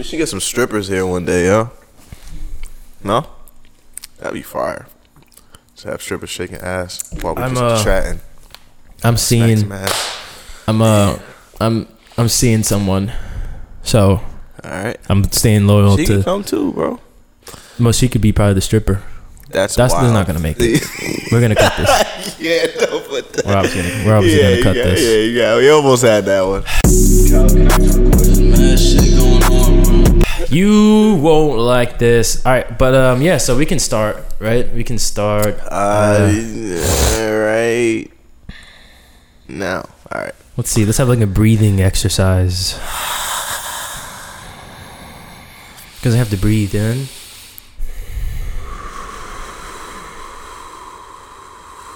We should get some strippers here one day, yo. No? That'd be fire. Just have strippers shaking ass while we I'm, just uh, chatting. I'm seeing. I'm uh I'm I'm seeing someone. So Alright. I'm staying loyal She can to come too, bro. well she could be probably the stripper. That's That's wild. not gonna make it. We're gonna cut this. yeah, don't put that. We're obviously gonna, we're obviously yeah, gonna cut yeah, this. yeah, yeah. We almost had that one. You won't like this. Alright, but um yeah, so we can start, right? We can start Uh, right now. All right. let's see, let's have like a breathing exercise. Because I have to breathe in.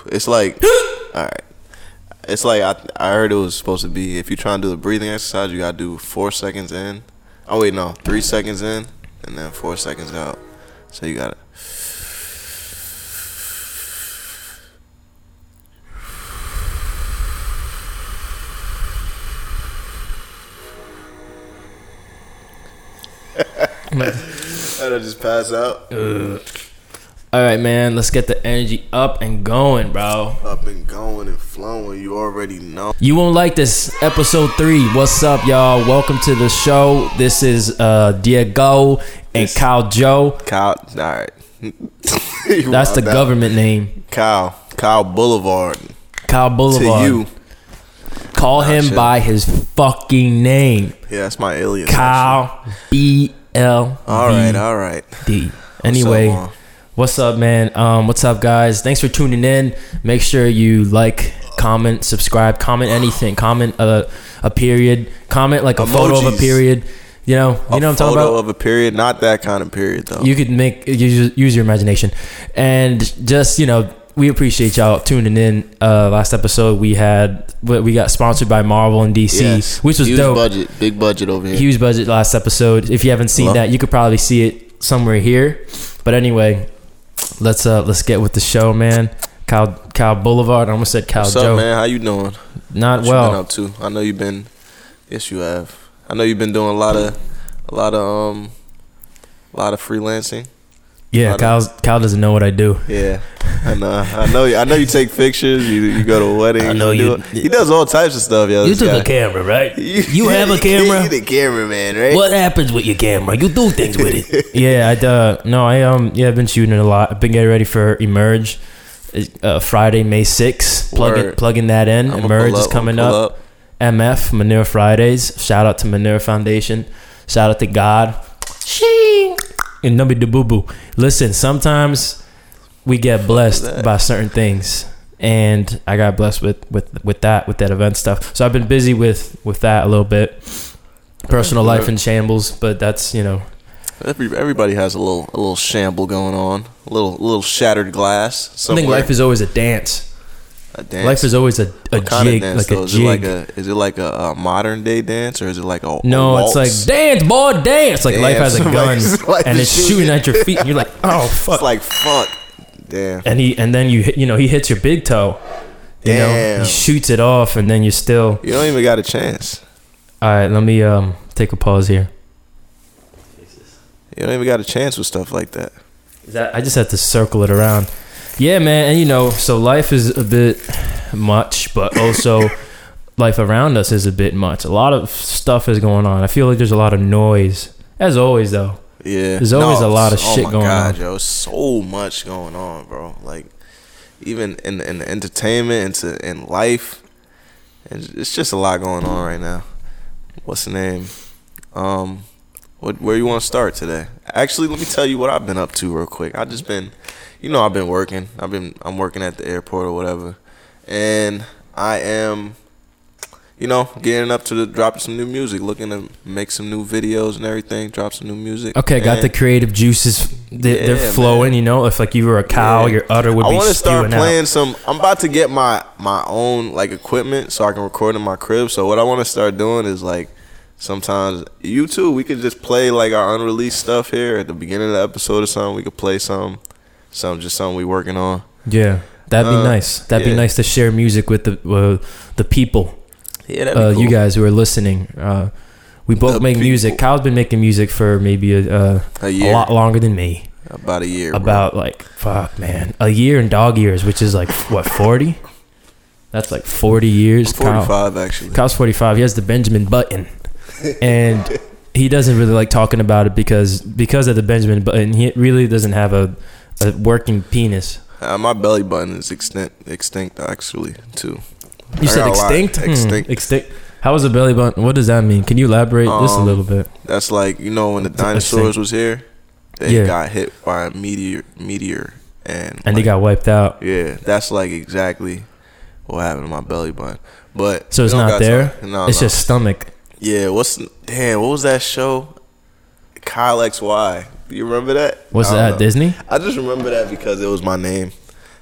It's like, all right. It's like I I heard it was supposed to be if you're trying to do the breathing exercise, you gotta do four seconds in. Oh wait, no, three seconds in, and then four seconds out. So you gotta. That'll just pass out. Uh, Alright man, let's get the energy up and going, bro. Up and going and flowing. You already know. You won't like this episode three. What's up, y'all? Welcome to the show. This is uh Diego and This- Kyle Joe. Kyle. All right. That's the government name. Kyle. Kyle Boulevard. Kyle Boulevard. To you. Call him shit. by his fucking name. Yeah, that's my alias. Kyle B L All right. All right. D. Anyway, What's up, Mom? What's up, man? Um, what's up, guys? Thanks for tuning in. Make sure you like, comment, subscribe, comment anything. Comment a, a period. Comment like a photo of a period. You know, you a know what I'm talking photo about. of a period, not that kind of period though. you could make use, use your imagination and just you know we appreciate y'all tuning in uh last episode we had we we got sponsored by marvel and dc Yes. which was Huge dope budget, big budget over here. huge budget last episode if you haven't seen Hello? that you could probably see it somewhere here but anyway let's uh let's get with the show man Kyle Kyle Boulevard. I almost said Kyle What's Joe. up, man? How you doing? Not What you been well. up to? I know you've been. Yes, you have. I know you've been doing a lot of, a lot of um, a lot of freelancing. Yeah, Kyle's, Kyle doesn't know what I do. Yeah, I know. I know. I know you take pictures. You you go to weddings. I know do you- it. He does all types of stuff, yo. You took guy. a camera, right? You have a camera. you the cameraman, right? What happens with your camera? You do things with it. yeah, I uh, no, I um, yeah, I've been shooting a lot. I've been getting ready for Emerge, uh, Friday, May sixth. Plugging Word. plugging that in. I'ma Emerge is coming I'ma up. MF Manure Fridays. Shout out to Manure Foundation. Shout out to God. Shing. And Number the boo boo. Listen, sometimes we get blessed by certain things. And I got blessed with, with, with that, with that event stuff. So I've been busy with, with that a little bit. Personal life in shambles, but that's, you know, Every, everybody has a little a little shamble going on, a little little shattered glass. I think life is always a dance. A. Life is always a, a kind jig, of dance like though? a Is it like a is it like a, a modern day dance or is it like a a no, it's like dance, boy, dance. Like life has a gun Like- and it's shooting. at your feet. And you're like, oh fuck. it's like funk. Damn. and he and then you hit, you know he hits your big toe. You know Damn. he shoots it off, and then you're still. You don't even got a chance. All right, let me um take a pause here. You don't even got a chance with stuff like that. Is that I just have to circle it around. Yeah, man, and you know, so life is a bit much, but also life around us is a bit much. A lot of stuff is going on. I feel like there's a lot of noise, as always, though. Yeah. There's always a lot of oh shit my going God, on. Yo, so much going on, bro. Like even in the, in the entertainment, and in life, and it's just a lot going on right now. What's the name? Um, what where you want to start today? Actually, let me tell you what I've been up to real quick. I just been, you know, I've been working. I've been I'm working at the airport or whatever, and I am you know, getting up to the dropping some new music, looking to make some new videos and everything, drop some new music. Okay, got the creative juices. They're, Yeah, flowing. You know, if like you were a cow, Yeah. your udder would I be want to start spewing out. playing some. I'm about to get my my own like equipment so I can record in my crib. So what I want to start doing is like sometimes you too. We could just play like our unreleased stuff here at the beginning of the episode or something. We could play some, some just something we working on. Yeah, that'd be Uh, nice. That'd be nice to share music with the uh, the people. Yeah, that'd uh, cool. you guys who are listening. Uh, We both The make music. Kyle's been making music for maybe a, uh, A a lot longer than me. about a year. bro. About like fuck, man, a year in dog years, which is like what forty. That's like forty years. 45 actually. Kyle's 45. He has the Benjamin Button. And he doesn't really like talking about it because because of the Benjamin Button, he really doesn't have a, a working penis. Uh, my belly button is extinct, extinct actually too. You I said extinct? Hmm, Extinct. extinct. How is a belly button? What does that mean? Can you elaborate just a Um, little bit? That's like you know when the dinosaurs was here, they Yeah. got hit by a meteor, meteor, and And they got wiped out. yeah. That's like exactly what happened to my belly button. But So it's don't there? No, it's no. just stomach. yeah. What's damn? What was that show? Kyle X Y. You remember that? Was that know. Disney? I just remember that because it was my name.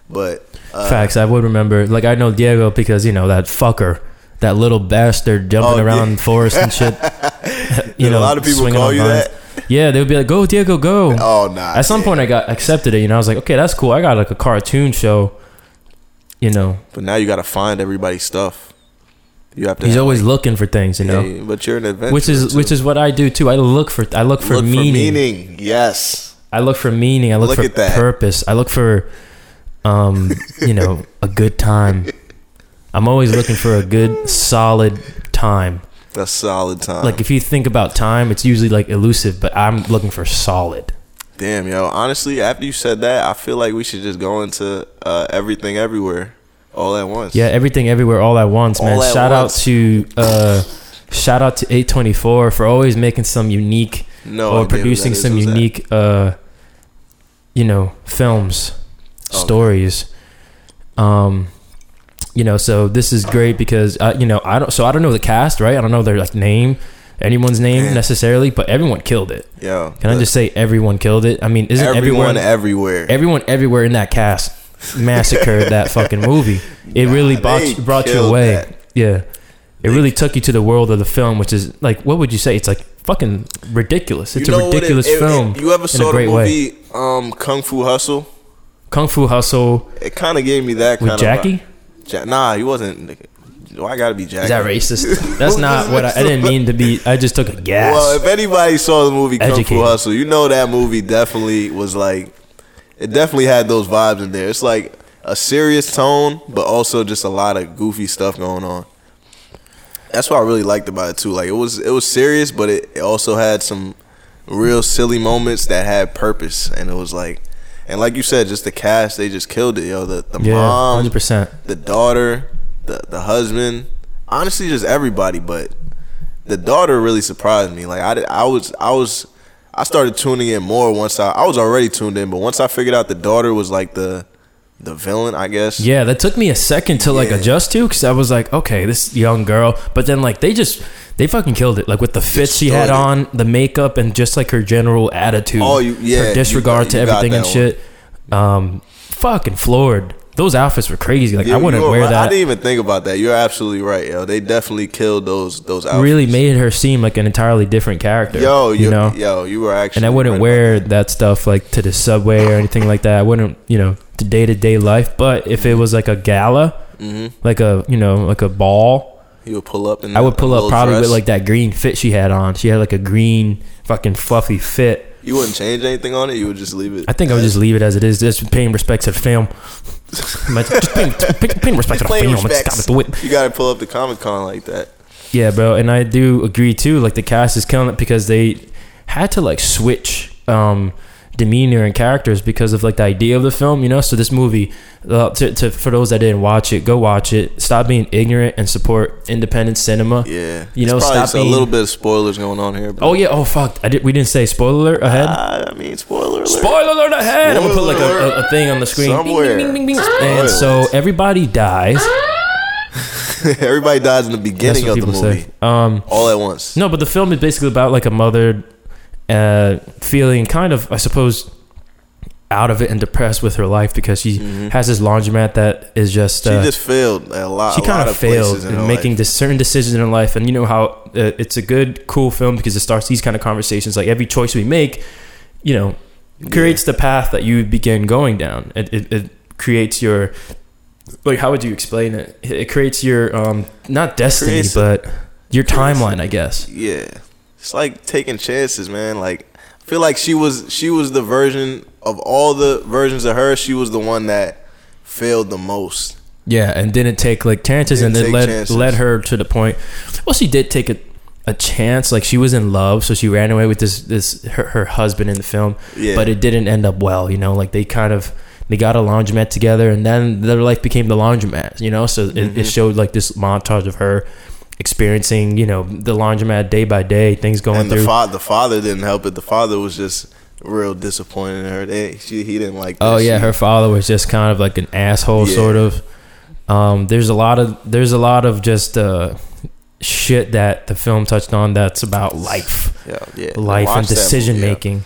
But uh, Facts. I would remember. Like I know Diego because you know that fucker, that little bastard jumping Oh, around yeah. forest and shit. you Did a lot of people call you vines. that? Yeah, they would be like, "Go Diego, go." Oh nah. At some yeah. point, I got accepted it. You know, I was like, "Okay, that's cool." I got like a cartoon show. You know, But now you gotta find everybody's stuff. You have to. he's have, always like, looking for things. You know, yeah, but you're an adventurer. which is too. which is what I do too. I look for I look for Look meaning. for meaning. Yes. I look for meaning. I look, Look for purpose. I look for, um, you know, a good time. I'm always looking for a good, solid time. A solid time. Like if you think about time, it's usually like elusive, but I'm looking for solid. Damn, yo. Honestly, after you said that, I feel like we should just go into uh, everything everywhere all at once. Yeah, everything, everywhere, all at once, man. At shout once. out to, uh, shout out to A24 for always making some unique No. or producing some that? unique, uh, you know, films, Okay. stories. Um, you know, so this is great because uh, you know I don't. So I don't know the cast, right? I don't know their like name, anyone's name Man. necessarily, but everyone killed it. Yeah. Can I just say everyone killed it? I mean, isn't everyone everyone everywhere? everyone everywhere in that cast massacred that fucking movie? It really brought you, brought you away. that. Yeah, it They- really took you to the world of the film, which is like, what would you say? It's like fucking ridiculous. It's a what it- ridiculous it- it- film. you ever saw the movie um, Kung Fu Hustle? Kung Fu Hustle It kind of gave me that kind with of Jackie. Ja- nah, he wasn't. Why gotta be Jackie? Is that racist? That's not what I, I didn't mean to be. I just took a guess. Well, if anybody saw the movie Kung Fu Hustle, you know that movie definitely was like, it definitely had those vibes in there. It's like a serious tone, but also just a lot of goofy stuff going on. That's what I really liked about it too. Like it was, it was serious, but it, it also had some real silly moments that had purpose, and it was like, and like you said, just the cast, they just killed it, yo. The the yeah, mom, hundred percent. the daughter, the the husband, honestly, just everybody. But the daughter really surprised me. Like I, did- I was, I was, I started tuning in more once I, I was already tuned in, but once I figured out the daughter was like the, the villain, I guess. Yeah, that took me a second to like Yeah. adjust to because I was like, okay, this young girl, but then like they just they fucking killed it. Like with the fit she had on, the makeup, and just like her general attitude. Oh, you- yeah, her you disregard to you got everything and that shit. Um, fucking floored. Those outfits were crazy. Like You- I wouldn't wear right. I didn't even think about that. You're absolutely right, yo. They definitely killed those those outfits. Really made her seem like an entirely different character. Yo, you you know. yo, you were actually. and I wouldn't right wear about that stuff like to the subway or anything like that. I wouldn't, you know, to day to day life. But if it was like a gala, that. Mhm. like a you know, like a ball, You would pull up. In I would pull up probably dress. with like that green fit she had on. She had like a green fucking fluffy fit. You wouldn't change anything on it. You would just leave it. I think I would just leave it as it is, just paying respect to the film. Just paying, paying, paying respect to the film. Gotta do it. You got to pull up the Comic Con like that. Yeah, bro, and I do agree too. Like the cast is killing it because they had to like switch um, demeanor and characters because of like the idea of the film, you know. So this movie, uh, to, to for those that didn't watch it, go watch it. Stop being ignorant and support independent cinema. Yeah, You know, stop just a little bit of spoilers going on here. But Oh yeah. Oh fuck. I did. We didn't say spoiler alert ahead. Ah, I mean, spoiler alert. Spoiler alert ahead! I'm gonna put like a, a, a thing on the screen. Somewhere. And so everybody dies. Everybody dies in the beginning of the movie, say. Um, all at once. No, but the film is basically about like a mother uh, feeling kind of, I suppose, out of it and depressed with her life because she Mhm. has this laundromat that is just. She Uh, just failed a lot. she kind of failed in in making life. dis- certain decisions in her life, and you know how uh, it's a good, cool film because it starts these kind of conversations. Like every choice we make, you know, creates the path that you begin going down. It, it, it creates your like how would you explain it? It creates your um not destiny, Creates- but your timeline, I guess. Yeah, it's like taking chances, man. Like I feel like she was she was the version of all the versions of her. She was the one that failed the most. Yeah, and didn't take like chances, and Didn't then led chances. led her to the point. Well, she did take a, a chance. Like she was in love, so she ran away with this this her, her husband in the film. Yeah. But it didn't end up well. You know, like they kind of they got a laundromat together, and then their life became the laundromat. You know, so it, Mm-hmm. it showed like this montage of her experiencing you know the laundromat day by day, things going and the through. father, the father didn't help it. The father was just real disappointed in her. They, she, he didn't like. Oh yeah, her father was just kind of like an asshole, Yeah. sort of. Um, there's a lot of there's a lot of just uh, shit that the film touched on that's about life, Yeah, yeah. life and decision movie, yeah. making.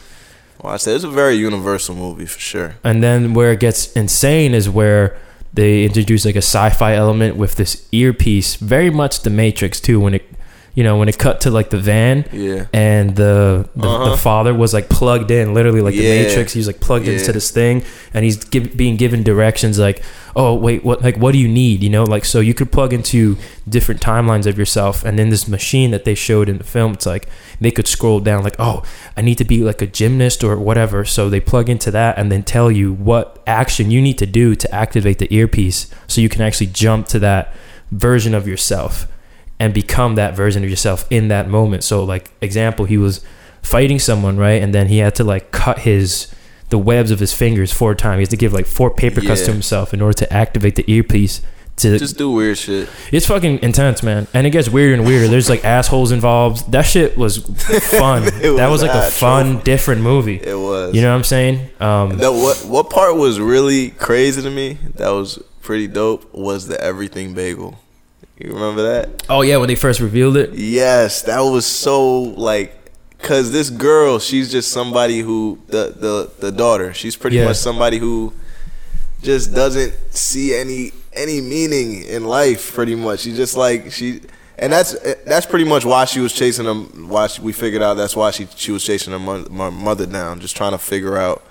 Watch that. It's a very universal movie for sure. And then where it gets insane is where they introduce like a sci-fi element with this earpiece, very much The Matrix too. When it, you know, when it cut to like the van Yeah. and the the, Uh-huh. the father was like plugged in, literally like the Yeah. Matrix. He's like plugged Yeah. into this thing, and he's give, being given directions like, "Oh wait, what like what do you need?" You know, like so you could plug into different timelines of yourself, and then this machine that they showed in the film, it's like they could scroll down like, "Oh, I need to be like a gymnast or whatever." So they plug into that and then tell you what action you need to do to activate the earpiece, so you can actually jump to that version of yourself and become that version of yourself in that moment. So like example, he was fighting someone, right? And then he had to like cut his the webs of his fingers four times. He has to give like four paper cuts to himself in order to activate the earpiece. To Just do weird shit. it's fucking intense, man, and it gets weirder and weirder. There's like assholes involved. That shit was fun. That was was like a fun, different movie. It was. You know what I'm saying? Um, The, what what part was really crazy to me? That was pretty dope. Was the everything bagel? You remember that? oh yeah, when they first revealed it. Yes, that was so like, cause this girl, she's just somebody who the the the daughter. She's pretty Yeah. much somebody who just doesn't see any any meaning in life. Pretty much, she just like she. And that's that's pretty much why she was chasing them. Why she, we figured out that's why she she was chasing her, mo- my mother down, just trying to figure out,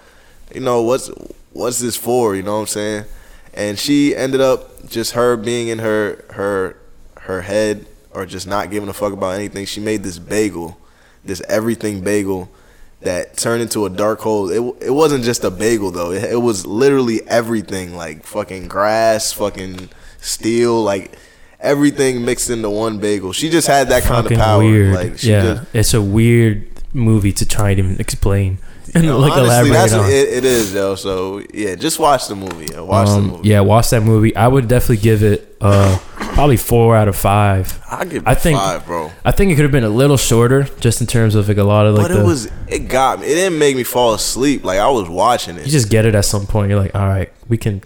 you know, what's what's this for? You know what I'm saying? And she ended up just her being in her her her head or just not giving a fuck about anything. She made this bagel, this everything bagel that turned into a dark hole. It it wasn't just a bagel though. It, it was literally everything, like fucking grass, fucking steel, like everything mixed into one bagel. She just had that kind of power. weird. Like she yeah, just, it's a weird movie to try to even explain and You like honestly, that's what it, it is, yo. So yeah, just watch the movie. Yo. Watch Um, the movie. Yeah, watch that movie. I would definitely give it uh, probably four out of five. I give it I think- five, bro. I think it could have been a little shorter, just in terms of like a lot of like but the. it was it got me. It didn't make me fall asleep. Like I was watching it. you just get it at some point. You're like, all right, we can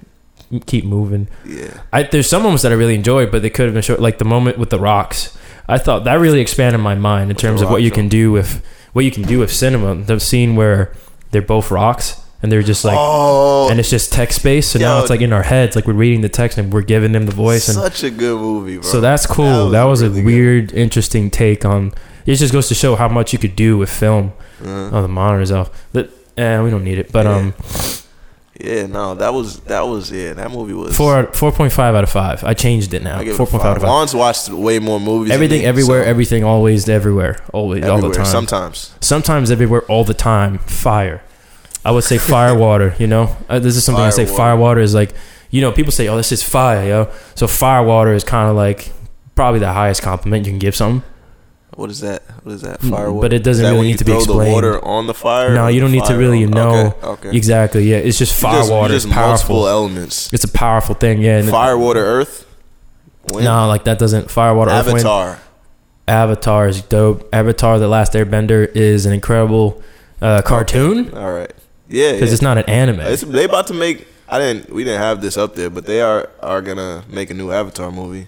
keep moving. yeah. I, there's some moments that I really enjoyed, but they could have been short. Like the moment with the rocks, I thought that really expanded my mind in terms of what you can do with what you can do with cinema. The scene where they're both rocks and they're just like, oh, and it's just text based. So now it's like in our heads, like we're reading the text and we're giving them the voice. And such a good movie, bro. so that's cool. That was, really a good. weird, interesting take on. It just goes to show how much you could do with film. Uh, Oh, the monitor's off. But, eh, we don't need it. But Yeah. um, yeah, no, that was that was yeah. That movie was four four point five out of five. I changed it now. I give it Four point five out of five. watched way more movies. Everything, me, everywhere, so- everything, always, everywhere, always, all the time. Sometimes Sometimes everywhere, all the time. Fire. I would say fire water. You know, uh, this is something I say. Fire Fire water is like, you know, people say, "Oh, this is fire, yo." So fire water is kind of like probably the highest compliment you can give something. What is that? What is that? Mm, Firewood. but it doesn't really need to be throw explained. The water on the fire. No, you don't need to really on- know Okay. okay. Exactly. Yeah, it's just fire Just- water. Just It's powerful. multiple elements. It's a powerful thing. Yeah. And Fire, water, earth. Wind. No, like that doesn't fire water. Earth. Avatar. Avatar is dope. Avatar: The Last Airbender is an incredible uh, cartoon All right. Yeah. because yeah. it's not an anime. It's, they about to make. I didn't. We didn't have this up there, but they are are gonna make a new Avatar movie.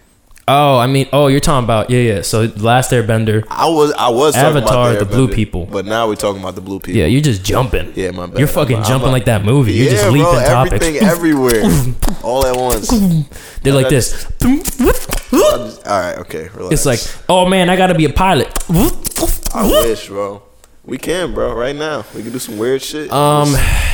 Oh, I mean, oh, you're talking about yeah, yeah. So The Last Airbender. I was. I was talking Avatar, about the blue Airbender, people. but now we're talking about the blue people. Yeah, you're just jumping. Yeah, my bad. You're fucking I'm jumping a- like that movie. You're just leaping bro, topics. Everything everywhere, all at once. They're like this. All right. Okay. Relax. It's like, oh man, I gotta be a pilot. I wish, bro. We can, bro. Right now, we can do some weird shit. Um,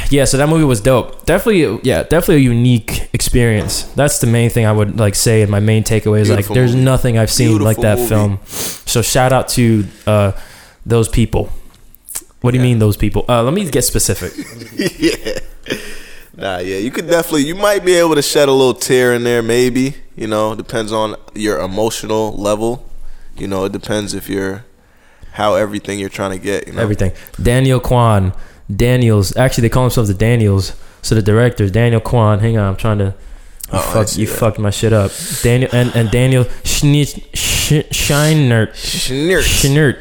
yeah. So that movie was dope. Definitely, yeah, definitely a unique experience. That's the main thing I would like say. And my main takeaway is like, there's movie. nothing I've seen like that movie. film. So shout out to uh, those people. What do you mean those people? Uh, let me get specific. yeah. Nah, yeah, you could definitely. You might be able to shed a little tear in there, maybe. You know, depends on your emotional level. You know, it depends if you're how everything you're trying to get. You know, Everything. Daniel Kwan. Daniels. Actually, they call themselves the Daniels. So the directors, Daniel Kwan. Hang on, I'm trying to. You, Oh, fuck, you that. fucked my shit up. Daniel and, and Daniel Schnit, Sch, Scheinert. Schnert. Schnert.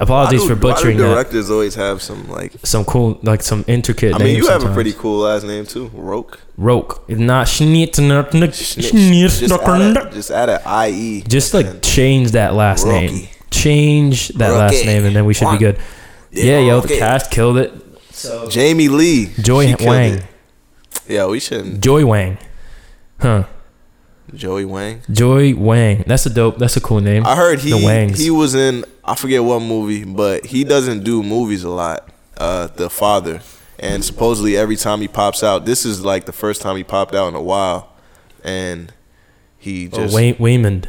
Apologies for do- why do butchering that. Directors always have some like. Some cool, like some intricate. I mean, names you have a pretty cool last name too, Roq. Roq. Not Schnit. Snitch. Just add a, just add a IE. Just like change that last name. Rocky. Change that last name, and then we should be good. Yeah, yo, the cast killed it. So Jamie Lee. Joy Wang. it. Yeah, we shouldn't. Joy Wang. Huh. Joey Wang. Joy Wang. That's a dope. That's a cool name. I heard he The Wangs. he was in I forget what movie, but he doesn't do movies a lot. Uh, the father, and supposedly every time he pops out, this is like the first time he popped out in a while, and he just Oh, just Way- Waymond.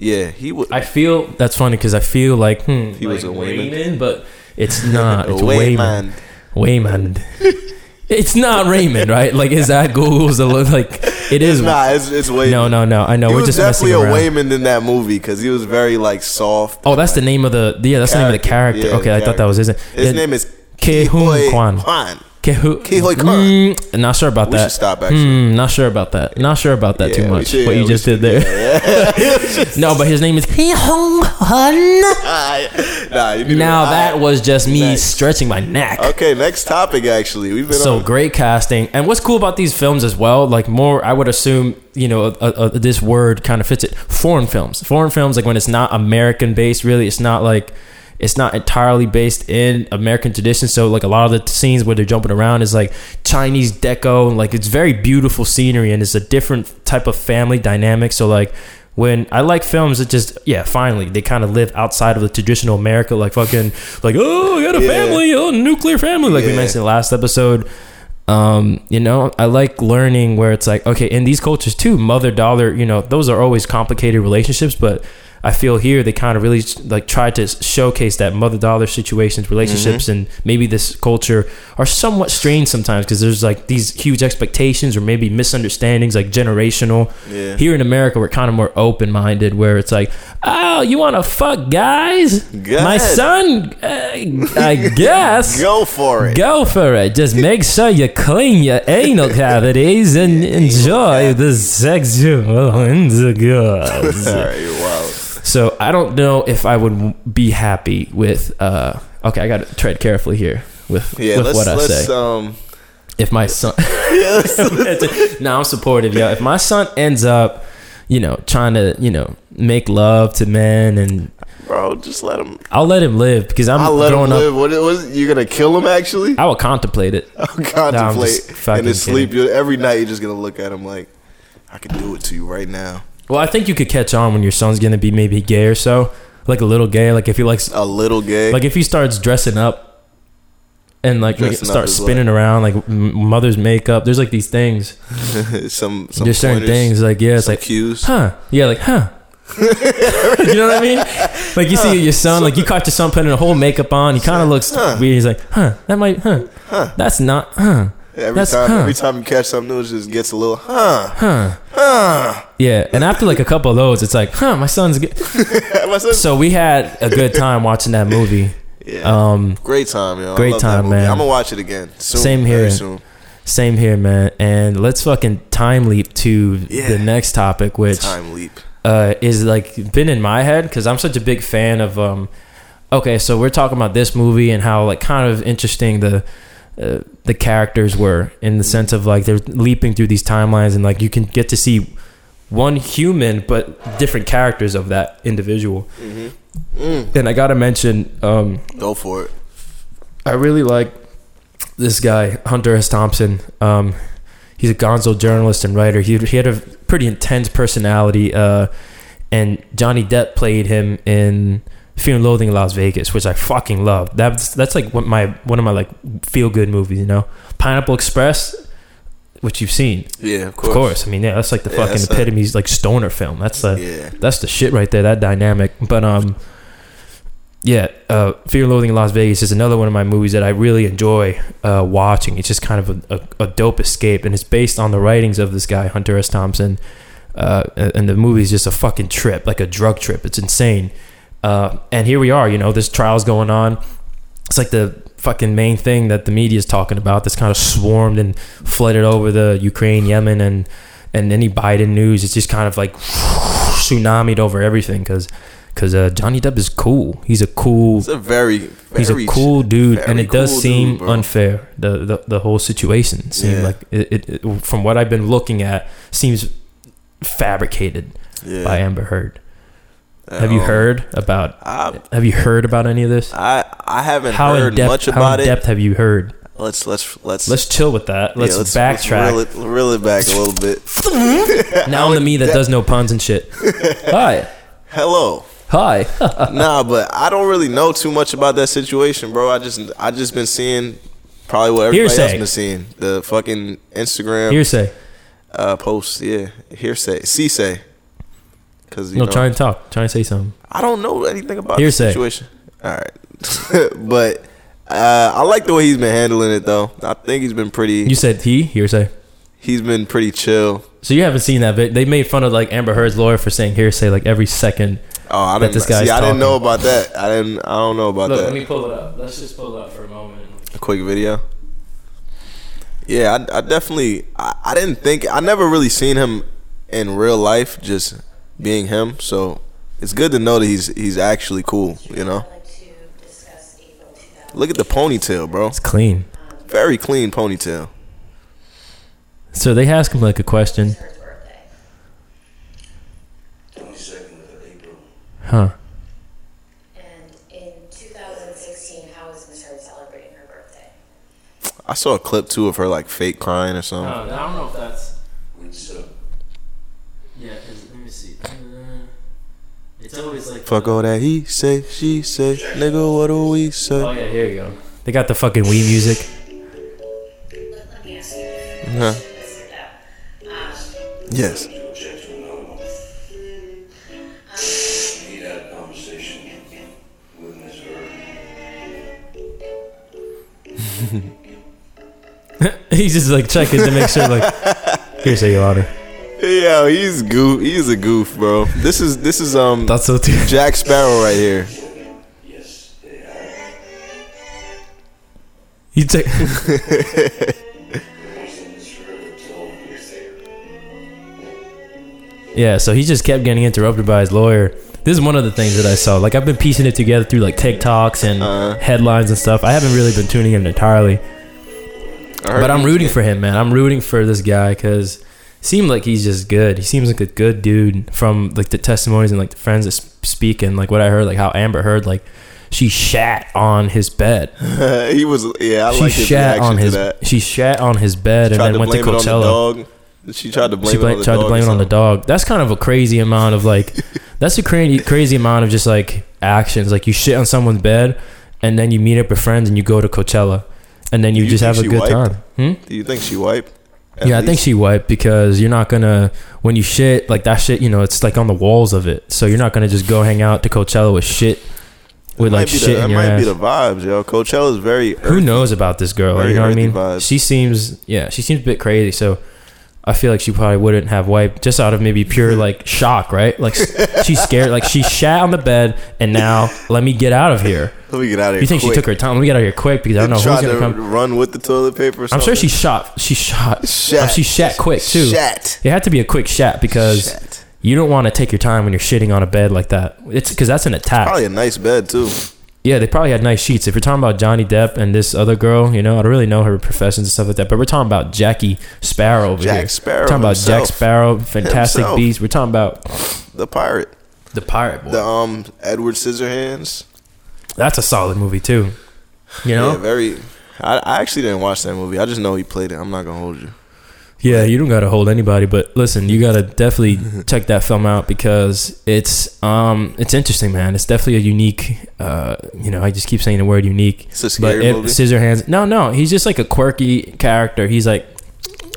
Yeah he was I feel that's funny because I feel like hmm, He was a Waymond? Waymond, but it's not. It's. Wayman. Waymond. it's not Raymond, right? Like is that Google's the look like it is? Nah, it's it's Wayman. no, no, no. I know He we're was just messing definitely a around. Wayman in that movie because he was very like soft. Oh, that's the name of the yeah. That's the name of the Character. character. Yeah, okay, the I thought that was his name. His Yeah, name is Kehun Kwan. Kwan. Kehoi Kwan. Mm, not sure about We that. should stop actually. Hmm, not sure about that. Not sure about that Yeah, too much. should- what yeah, you just should- did there. no, but his name is Hee Hong Hun. nah, you to- Now Alright. that was just me Next. stretching my neck. Okay, next topic. Actually, we've been So on. great casting, and what's cool about these films as well, like more, I would assume, you know, uh, uh, this word kind of fits it. Foreign films, foreign films, like when it's not American based, really, it's not like it's not entirely based in American tradition. So like a lot of the scenes where they're jumping around is like Chinese deco, and like it's very beautiful scenery, and it's a different type of family dynamic. So like. When I like films that just yeah, finally they kind of live outside of the traditional America, like fucking like oh I got a Yeah. family, oh nuclear family, like we mentioned last episode um you know i like learning where it's like okay in these cultures too mother daughter you know those are always complicated relationships but i feel here they kind of really like try to showcase that mother daughter situations relationships Mm-hmm. and maybe this culture are somewhat strange sometimes because there's like these huge expectations or maybe misunderstandings like generational Yeah. here in america we're kind of more open-minded where it's like oh you want to fuck guys Go my son uh, i guess Go for it. Go for it. Just make sure you clean your anal cavities and enjoy the sexual intercourse. All right, wow. So I don't know if I would be happy with. uh Okay, I got to tread carefully here with, Yeah, with let's what I let's say. um. if my son, Yeah, let's- no, I'm supportive. Yeah, if my son ends up, you know, trying to, you know, make love to men, and bro, just let him. I'll let him live because I'm I'll let him growing up. What was you gonna kill him? Actually, I will contemplate it. I'll contemplate just fucking in his sleep. every night you're just gonna look at him like, I can do it to you right now. Well, I think you could catch on when your son's gonna be maybe gay or so, like a little gay. Like if he likes, A little gay. like if he starts dressing up and like Dressing up as spinning around like m- mother's makeup. There's like these things. some some There's certain pointers, things like yeah, it's some like cues. huh, yeah, like huh. you know what I mean? Like you see your son, like you caught your son putting a whole makeup on. He kind of looks weird. He's like, huh, that might, huh, Huh. that's not, huh, Every That's- time, huh. every time you catch something new, it just gets a little, huh, huh. huh. Yeah, and after like a couple of those, it's like, huh, my son's. My son- So we had a good time watching that movie. yeah. Um, great time, yo. I great time, movie. man. I'm gonna watch it again. Soon, Same very here. Soon. Same here, man. And let's fucking time leap to Yeah. the next topic, which Time leap. uh, is like been in my head because I'm such a big fan of. Um, okay, so we're talking about this movie and how like kind of interesting the uh, the characters were in the sense of like they're leaping through these timelines and like you can get to see one human but different characters of that individual. Mm, And I gotta mention, um, go for it. I really like this guy, Hunter S. Thompson. Um, he's a gonzo journalist and writer. He, he had a pretty intense personality. Uh, and Johnny Depp played him in Fear and Loathing in Las Vegas, which I fucking love. That's that's like what my one of my like feel good movies. You know, Pineapple Express, which you've seen, Yeah, of course. of course. I mean, yeah, that's like the Yeah, fucking that's a- like stoner film. That's the Yeah. that's the shit right there. That dynamic, but um, yeah, uh, Fear and Loathing in Las Vegas is another one of my movies that I really enjoy uh, watching. It's just kind of a, a, a dope escape, and it's based on the writings of this guy Hunter S. Thompson. Uh, and the movie is just a fucking trip, like a drug trip. It's insane. Uh, and here we are, you know, this trial's going on. It's like the fucking main thing that the media is talking about. That's kind of swarmed and flooded over the Ukraine, Yemen, and and any Biden news. It's just kind of like tsunamied over everything because because uh, Johnny Depp is cool. He's a cool. It's a very, very He's a cool dude, and it does cool seem dude, unfair. The, the the whole situation seems Yeah. like it, it, it. From what I've been looking at, seems fabricated yeah. by Amber Heard. Have you Um, heard about? Have you heard about any of this? I I haven't How heard in depth? much How about in depth have you heard? Let's let's let's Let's chill with that. yeah, Let's, backtrack. Let's reel, it, reel it back a little bit. now the me that does no puns and shit. Hi, Hello. hi. nah, but I don't really know too much about that situation, bro. I just I just been seeing probably what everybody Hearsay. else been seeing. The fucking Instagram Hearsay. uh, posts, yeah, hearsay, see say. Cause you No, know, try and talk. Try and say something. I don't know anything about Hearsay. the situation. All right, but uh, I like the way he's been handling it, though. I think he's been pretty. You said he hearsay. he's been pretty chill. So you haven't seen that, but they made fun of like Amber Heard's lawyer for saying hearsay like every second. Oh, I didn't. this guy's see, I didn't know about that. I didn't. I don't know about Look, that. let me pull it up. Let's just pull it up for a moment. a quick video. Yeah, I, I definitely. I, I didn't think. I never really seen him in real life, just being him. So it's good to know that he's he's actually cool. You know, look at the ponytail, bro. It's clean. Very clean ponytail. So they ask him like a question, her birthday. 22nd of April. huh? And in 2016, how was Miss Heard celebrating her birthday? I saw a clip too of her like fake crying or something. Uh, I don't know if that's. Which, uh, Yeah, let me see. It's always like. Fuck all that he say, she say, nigga. What do we say? Oh yeah, here you go. They got the fucking Wii music. Let, let me ask you Huh? this or that. Yes. to object to another one. He had a conversation with Miss Heard. He's just like checking to make sure, like, here's your honor. Yo, he's goof. He's a goof, bro. This is this is um That's so. Jack Sparrow right here. Yes, they have. He take. Miss Heard told me. Yeah, so he just kept getting interrupted by his lawyer. This is one of the things that I saw. Like I've been piecing it together through like TikToks and Uh-huh. headlines and stuff. I haven't really been tuning in entirely, but I'm rooting for him, man. I'm rooting for this guy because seemed like he's just good. He seems like a good dude from like the testimonies and like the friends that speak and like what I heard, like how Amber heard like she shat on his bed. he was yeah. I she like his shat on his that. she shat on his bed and then to went to blame it on the Coachella. She tried to blame she it on the tried dog. to blame it on the dog. That's kind of a crazy amount of like, that's a crazy crazy amount of just like actions. Like you shit on someone's bed, and then you meet up with friends and you go to Coachella, and then you, you just have a good wiped? time. Hmm? Do you think she wiped? Yeah, I think she wiped because you're not gonna when you shit like that shit. You know, it's like on the walls of it, so you're not gonna just go hang out to Coachella with shit with It like shit the, in It your might ass. be the vibes, yo. Coachella is very. Who knows about this girl? Very you know what I mean? vibes. She seems, yeah, she seems a bit crazy. So I feel like she probably wouldn't have wiped just out of maybe pure like shock, right? Like she's scared, like she shat on the bed, and now let me get out of here. Let me get out of here. You think quick. she took her time? Let me get out of here quick because I don't know who's gonna to come. run with the toilet paper. I'm sure she shot. She shot. Shat. Oh, she shat quick too. Shat. It had to be a quick shat because Shat. you don't want to take your time when you're shitting on a bed like that. It's because that's an attack. Probably a nice bed too. Yeah, they probably had nice sheets. If you're talking about Johnny Depp and this other girl, you know, I don't really know her professions and stuff like that. But we're talking about Jackie Sparrow over Jack here. Sparrow We're talking about himself. Jack Sparrow, Fantastic Himself. Beasts. We're talking about The pirate. the Pirate Boy. The um Edward Scissorhands. That's a solid movie too. You Yeah, know? very. I, I actually didn't watch that movie. I just know he played it. I'm not gonna hold you. Yeah, you don't gotta hold anybody, but listen, you gotta definitely check that film out because it's um it's interesting, man. It's definitely a unique. uh You know, I just keep saying the word unique. It's a But scary it, movie. Scissorhands. No, no, he's just like a quirky character. He's like,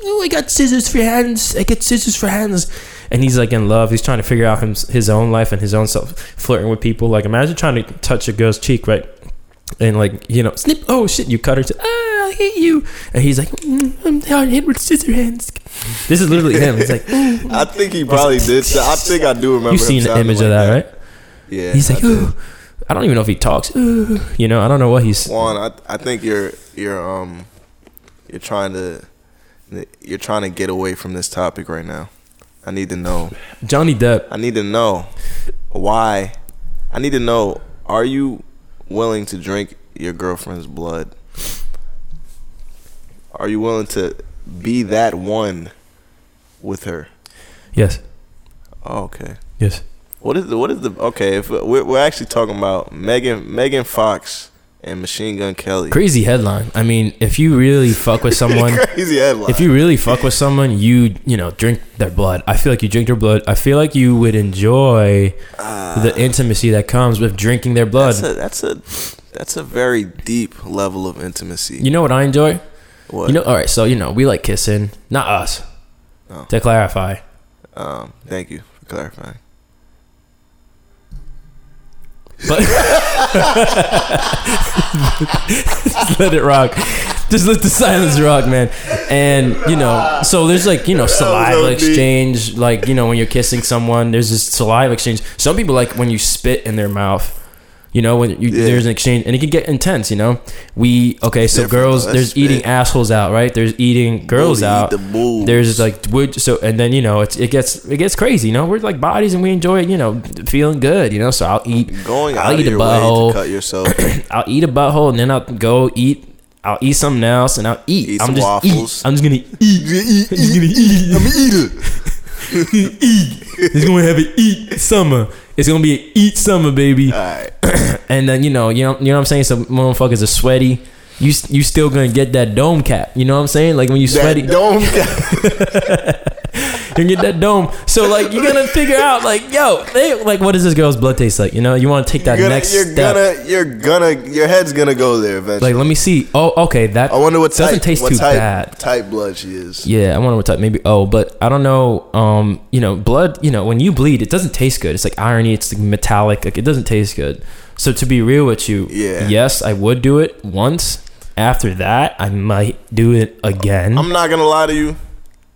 oh, I got scissors for hands. I get scissors for hands, and he's like in love. He's trying to figure out his, his own life and his own self, flirting with people. Like imagine trying to touch a girl's cheek, right? And like you know, snip. Oh shit! You cut her. To, ah, I hate you. And he's like, mm, I'm hard hit with scissor hands. This is literally him. He's like, "Mm." I think he probably did. I think I do remember. you've seen the image like of that, right? Yeah. He's like. Ooh. I don't even know if he talks. Ooh. You know, I don't know what he's. Juan, I I think you're you're um you're trying to you're trying to get away from this topic right now. I need to know. Johnny Depp. I need to know why. I need to know. Are you willing to drink your girlfriend's blood? Are you willing to be that one with her? Yes. Oh, okay. Yes. What is the what is the okay? If we're, we're actually talking about Megan Megan Fox and Machine Gun Kelly. Crazy headline. I mean, if you really fuck with someone, Crazy headline. if you really fuck with someone, you you know drink their blood. I feel like you drink their blood. I feel like you would enjoy the intimacy that comes with drinking their blood. That's a that's a that's a very deep level of intimacy. You know what I enjoy? what? You know, all right. So you know, we like kissing, not us. Oh. To clarify, Um, thank you for clarifying. But just let it rock. Just let the silence rock, man. And you know, so there's like you know saliva exchange, like you know when you're kissing someone, there's this saliva exchange. Some people like when you spit in their mouth. You know when you, Yeah. there's an exchange, and it can get intense. You know, we okay. So Different, girls, there's That's eating assholes out, right? There's eating girls eat out. the. There's like would so, and then you know it's it gets it gets crazy. You know, we're like bodies, and we enjoy you know feeling good. You know, so I'll eat going I'll out eat a butthole. to cut yourself. I'll eat a butthole and then I'll go eat. I'll eat something else and I'll eat. Eat I'm some just waffles. eat. I'm just gonna eat. I'm just gonna eat. I'm an eater. eat. It's gonna have an eat summer. It's gonna be an eat summer, baby. All right. And then you know, you know, you know what I'm saying. So motherfuckers are sweaty. You you still gonna get that dome cap. You know what I'm saying? Like when you sweaty, That dome. you get that dome. So like you're gonna figure out like yo, they, like what does this girl's blood taste like? You know, you want to take that gonna, next you're step. gonna, you're gonna, your head's gonna go there eventually. like let me see. Oh, okay. That I wonder what type, doesn't taste what too type, bad. type blood she is. Yeah, I wonder what type. Maybe oh, but I don't know. Um, you know, blood. You know, when you bleed, it doesn't taste good. It's like irony. It's like metallic. Like it doesn't taste good. So to be real with you, Yeah. yes, I would do it once. After that, I might do it again. I'm not gonna lie to you.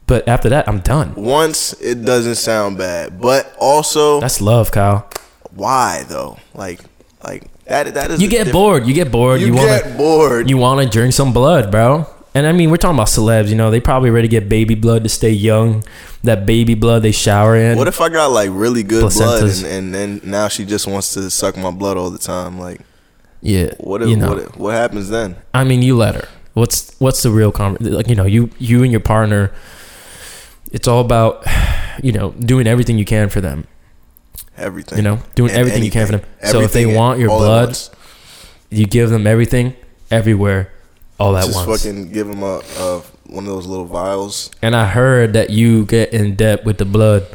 But after that, I'm done. Once it doesn't sound bad, but also That's love, Kyle. why though? Like, like that. That is You get diff- bored. You get bored. You, You, get wanna bored. you wanna drink some blood, bro. And I mean, we're talking about celebs. You know, they probably ready to get baby blood to stay young. That baby blood they shower in. what if I got like really good Placentas. blood and, and then now she just wants to suck my blood all the time? Like, yeah. what? If, you know. what? What happens then? I mean, you let her. What's what's the real con? Like you know, you you and your partner. It's all about, you know, doing everything you can for them. Everything. You know, doing And everything you can for them. anything. So if they want your blood, you give them everything, everywhere, all at just once. fucking give them a, a one of those little vials. And I heard that you get in debt with the blood.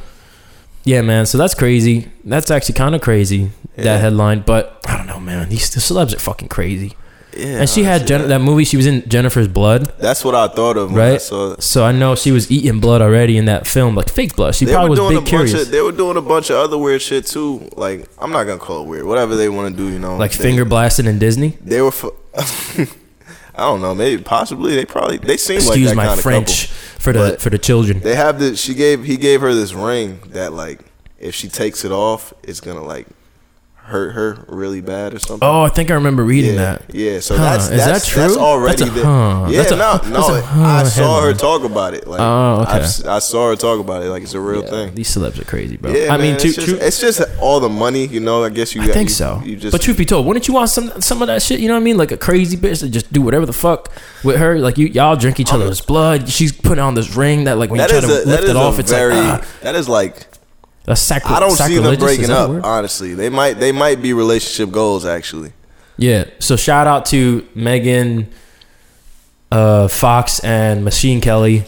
Yeah, man. So that's crazy. That's actually kind of crazy. Yeah. That headline, but I don't know, man. These the celebs are fucking crazy. Yeah, and she had Jen- that movie. She was in Jennifer's Blood. That's what I thought of. I right? So I know she was eating blood already in that film, like fake blood. She They probably was doing a big bunch curious, of. They were doing a bunch of other weird shit too. Like I'm not gonna call it weird. Whatever they want to do, you know. like they, finger blasting in Disney. They were. Fu- I don't know. Maybe possibly they probably they seem Excuse like that my kind French of for the for the children. They have this. She gave. He gave her this ring that like if she takes it off, it's gonna like hurt her really bad or something. Oh, I think I remember reading yeah, that. yeah. So Huh, that's is that's, that true? That's already That's a the, huh. Yeah, That's a- no, no. a huh I saw her talk about it. Like, Oh, okay. I've s- I saw her talk about it. Like it's a real Yeah, thing. These celebs are crazy, bro. Yeah, I mean, man, too, it's, just, true, it's just all the money, you know. I guess you. I got- think you, so. You just, but truth be told, wouldn't you want some some of that shit? You know what I mean? Like a crazy bitch that just do whatever the fuck with her. Like you, y'all drink each other's blood. She's putting on this ring that, like, when you try to lift it off, it's like ah, that is like that's sacri- I don't see them breaking up. Honestly, they might they might be relationship goals. Actually, Yeah. So shout out to Megan, uh, Fox, and Machine Kelly.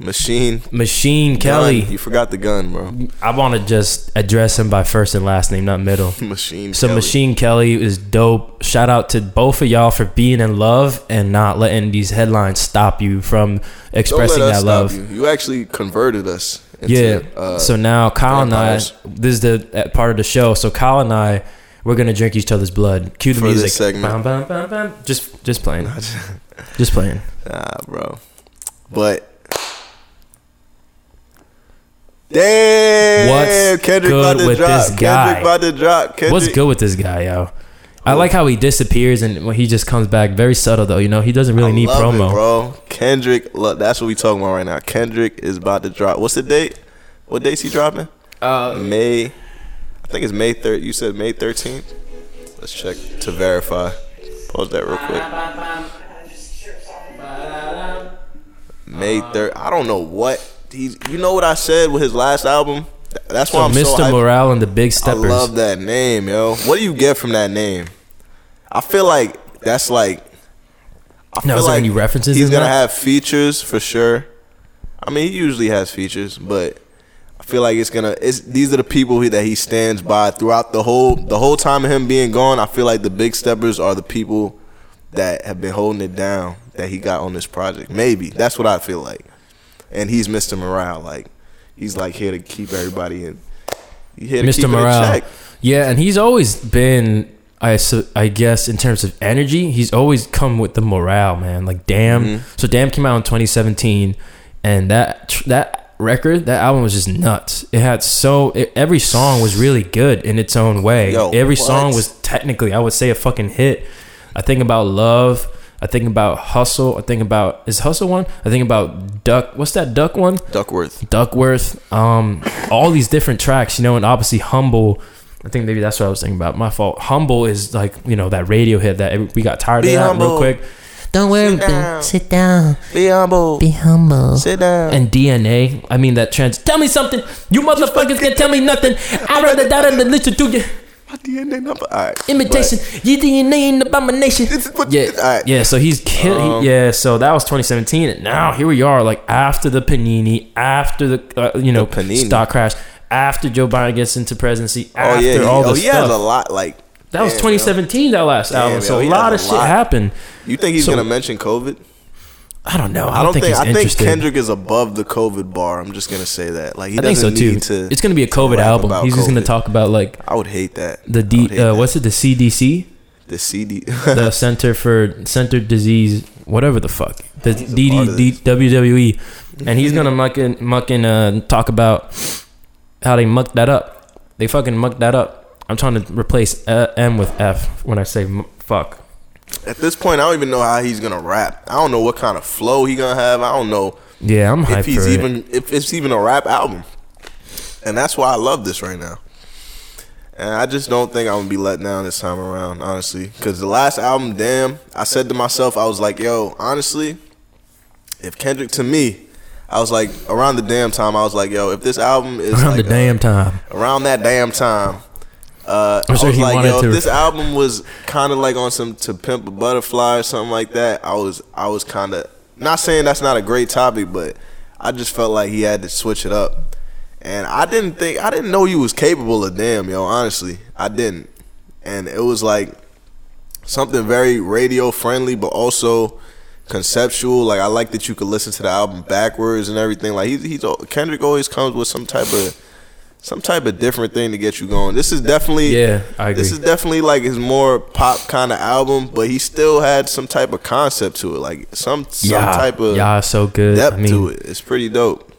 Machine Machine Kelly. You forgot the gun, bro. I want to just address him by first and last name, not middle. Machine. So Kelly. Machine Kelly is dope. Shout out to both of y'all for being in love and not letting these headlines stop you from expressing that love. You. you actually converted us into, yeah. uh, so now Kyle and I, this is the uh, part of the show. So Kyle and I, we're gonna drink each other's blood. Cue the music. segment. Bam, bam, bam, bam. Just, just playing. just playing. Nah, bro. But damn, What's Kendrick good about to with drop. this guy? Kendrick about to drop. Kendrick. What's good with this guy, yo? I like how he disappears and when he just comes back. Very subtle though. You know, he doesn't really I need love it, promo. bro. Kendrick, look, that's what we talking about right now. Kendrick is about to drop. What's the date? What date's he dropping? Uh, May. I think it's May third. You said May thirteenth. Let's check to verify. Pause that real quick. May third. I don't know what he's. You know what I said with his last album. That's why so I'm Mr. so hyped. Morale and the Big Steppers. I love that name, yo. What do you get from that name? I feel like that's like. I Now, feel is there any references He's gonna that? have features for sure. I mean, he usually has features, but I feel like it's gonna. It's these are the people he, that he stands by throughout the whole the whole time of him being gone. I feel like the big steppers are the people that have been holding it down that he got on this project. Maybe that's what I feel like. And he's Mr. Morale, like he's like here to keep everybody in. He here Mr. Morale. check. Yeah, and he's always been, I, su- I guess, in terms of energy, he's always come with the morale, man. Like, damn. Mm-hmm. So, damn came out in 2017, and that that record, that album was just nuts. It had so it, every song was really good in its own way. Yo, every what? song was technically, I would say, a fucking hit. I think about love. I think about hustle. I think about is hustle one. I think about duck. What's that duck one? Duckworth. Duckworth, um, all these different tracks, you know, and obviously Humble. I think maybe that's what I was thinking about. My fault. Humble is like you know that radio hit that we got tired Be of that humble. real quick. Don't worry, Sit down. Sit down. Be humble. Be humble. Sit down. And DNA, I mean that trans. Tell me something, you motherfuckers can't tell me nothing. I rather die than listen to you. My DNA number. All right. imitation. Your DNA an abomination. This what- Yeah, all right. yeah. So he's killing. Um, he, yeah. So that was 2017, and now here we are, like after the panini, after the uh, you know The panini. stock crash, after Joe Biden gets into presidency, Oh after yeah. He, all oh, this he stuff. has a lot. Like That was damn, 2017. That last Damn, album. So yo, a lot of a shit lot. happened. You think he's So- gonna mention COVID? I don't know. I I don't, think, he's I think. Kendrick is above the COVID bar. I'm just gonna say that. Like he I think so too. to. it's gonna be a COVID album. He's just gonna talk about like I would hate that. the D. Uh, that. what's it? The CDC, the CD? the Center for Center Disease, whatever the fuck. The He's a part of DD. WWE, and he's gonna mucking mucking uh, talk about how they mucked that up. They fucking mucked that up. I'm trying to replace uh, M with F when I say m- fuck. At this point, I don't even know how he's gonna rap. I don't know what kind of flow he gonna have. I don't know Yeah, I'm hyped if he's even it. if it's even a rap album. And that's why I love this right now. And I just don't think I'm gonna be let down this time around, honestly. Because the last album, damn, I said to myself, I was like, yo, honestly, if Kendrick to me, I was like, around the damn time, I was like, yo, if this album is Around like the a- damn time. around that damn time. Uh, I'm sure I was he like, yo, to- if this album was kind of like on some to pimp a butterfly or something like that, I was, I was kind of not saying that's not a great topic, but I just felt like he had to switch it up, and I didn't think, I didn't know he was capable of damn, yo. Honestly, I didn't, and it was like something very radio friendly, but also conceptual. Like I like that you could listen to the album backwards and everything. Like he's, he's Kendrick always comes with some type of some type of different thing to get you going. This is definitely Yeah, I agree. This is definitely like his more pop kind of album, but he still had some type of concept to it, like some some yeah, type of yeah, so good. depth I mean, to it. It's pretty dope.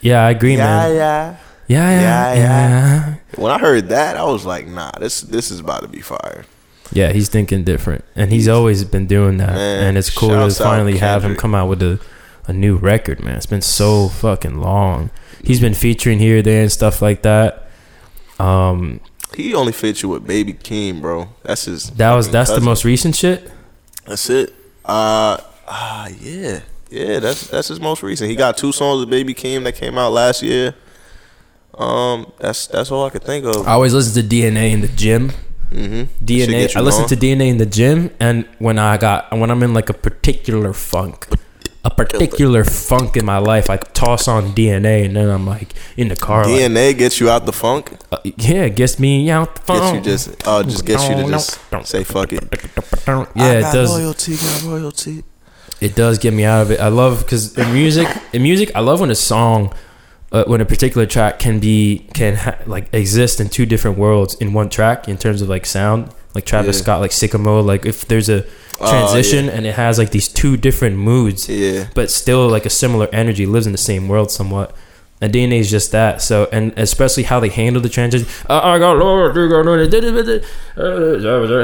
Yeah, I agree, man. yeah. Yeah, yeah, Yeah, yeah, yeah. yeah. When I heard that, I was like, nah, this this is about to be fire. Yeah, he's thinking different, and he's always been doing that. Man, and it's cool to finally have him come out with a, a new record, man. It's been so fucking long. He's been featuring here, there, and stuff like that. Um, He only you with Baby Keem, bro. That's his. that was that's the most recent shit. That's it. Uh, ah, yeah, yeah. That's that's his most recent. He got two songs with Baby Keem that came out last year. Um, that's that's all I could think of. I always listen to DNA in the gym. Mm-hmm. DNA. I listen to DNA in the gym, and when I got when I'm in like a particular funk, a particular funk in my life, I toss on DNA, and then I'm like in the car. like, DNA gets you out the funk. uh, yeah, it gets me out the Gets you just oh, just gets you to just don't say fuck it. yeah, I it got does. loyalty, got loyalty. It does get me out of it. I love because in music, in music, I love when a song uh, when a particular track can be can ha- like exist in two different worlds in one track in terms of like sound. Like Travis Yeah. Scott, like Sicko Mode, like if there's a Oh, transition yeah. and it has like these two different moods, Yeah. but still like a similar energy, lives in the same world somewhat. And DNA is just that. So, and especially how they handle the transition. Uh, I got Lord, you got Lord, and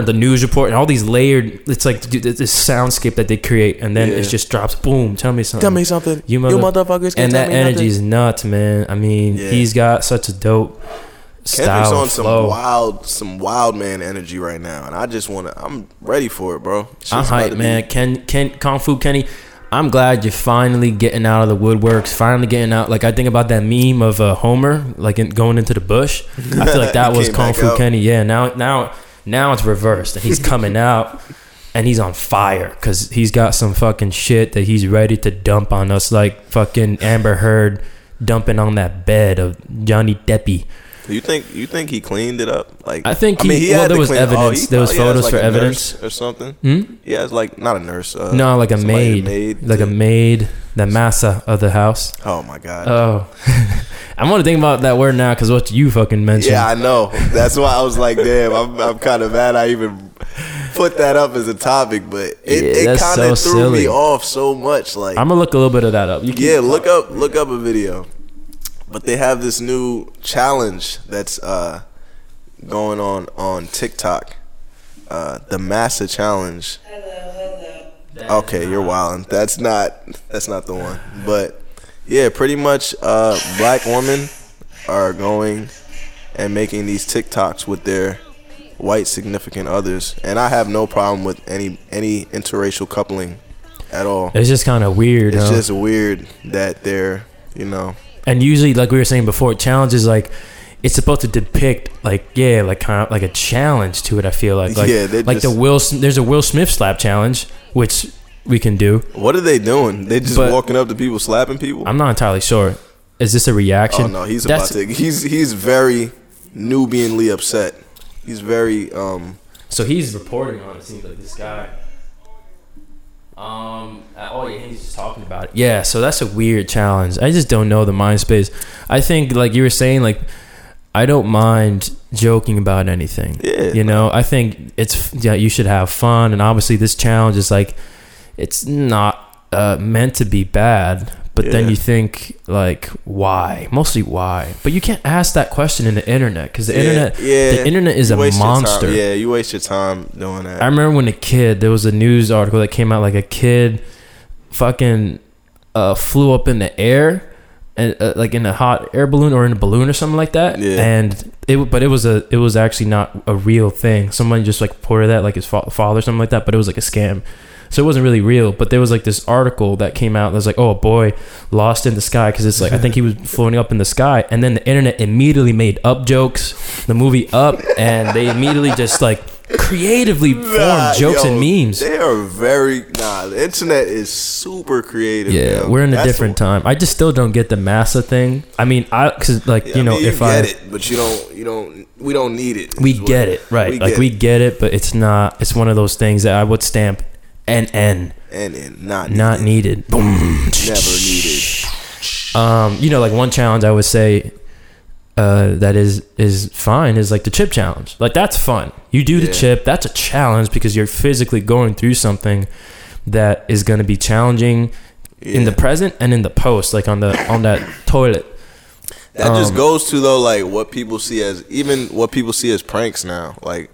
the news report and all these layered. It's like this soundscape that they create, and then Yeah. it just drops. Boom! Tell me something. Tell me something. You You, motherfuckers and that energy is nuts, man. I mean, Yeah. he's got such a dope Kendrick's on some flow. wild, some wild man energy right now, and I just want to. I'm ready for it, bro. I'm hyped, be- man. Ken, Ken, Kung Fu Kenny. I'm glad you're finally getting out of the woodworks. Finally getting out. Like I think about that meme of uh, Homer, like in, going into the bush. I feel like that was Kung Fu out. Kenny. Yeah. Now, now, now it's reversed, and he's coming out, and he's on fire because he's got some fucking shit that he's ready to dump on us, like fucking Amber Heard dumping on that bed of Johnny Deppy. You think you think he cleaned it up? Like I think he- well, had there was clean- oh, evidence. he There was photos like, for evidence. or something. Hmm? He has like not a nurse. Uh, no, like a somebody, maid, like a maid, the massa of the house. Oh my god. Oh, I'm gonna think about that word now because what you fucking mentioned. yeah, I know. That's why I was like, damn, I'm, I'm kind of mad I even put that up as a topic, but it, Yeah, it kind of so threw silly. me off so much. Like, I'm gonna look a little bit of that up. You yeah, look up look up a video. But they have this new challenge that's uh, going on on TikTok. Uh, the Massa Challenge. Hello, hello. Okay, you're wilding. That's not that's not the one. But yeah, pretty much uh, black women are going and making these TikToks with their white significant others, and I have no problem with any any interracial coupling at all. It's just kind of weird. It's huh? just weird that they're you know and usually, like we were saying before, challenge is like it's supposed to depict like yeah, like kind of like a challenge to it. I feel like like Yeah, like the just- Will. There's a Will Smith slap challenge, which we can do. what are they doing? They just But- walking up to people slapping people. I'm not entirely sure. Is this a reaction? oh no, he's That's- about to. He's he's very Nubianly upset. He's very um. So he's reporting on it. Seems like this guy. Um. uh, Oh yeah, he's just talking about it. Yeah. So that's a weird challenge. I just don't know the mind space. I think, like you were saying, like I don't mind joking about anything. Yeah. You know, I think it's yeah. You should have fun, and obviously this challenge is like it's not uh, meant to be bad. But then you think like why? Mostly why? But you can't ask that question in the internet because the yeah, internet, yeah, the internet is you a waste your time- monster. Yeah, you waste your time doing that. I remember when a kid, there was a news article that came out like a kid fucking uh, flew up in the air and uh, like in a hot air balloon or in a balloon or something like that. Yeah. And it, but it was a, it was actually not a real thing. Someone just like reported that like his fa- father or something like that, but it was like a scam. So it wasn't really real, but there was like this article that came out that was like, oh, a boy lost in the sky because it's like I think he was floating up in the sky, and then the internet immediately made up jokes, the movie Up, and they immediately just like creatively formed Nah, jokes yo, and memes. They are very nah. The internet is super creative. Yeah, yo. we're in a That's different time. I just still don't get the massa thing. I mean, I because like Yeah, you I know mean, if you I get it, but you don't, you don't, we don't need it. we get it right, we like get we get it, but it's not. It's one of those things that I would stamp NN, and, and not not needed. needed. Boom. never needed. Um, you know, like one challenge I would say uh, that is is fine is like the chip challenge. Like that's fun. You do the chip. That's a challenge because you're physically going through something that is going to be challenging in the present and in the post, like on the on that toilet. That just Um, goes to though, like what people see as even what people see as pranks now. Like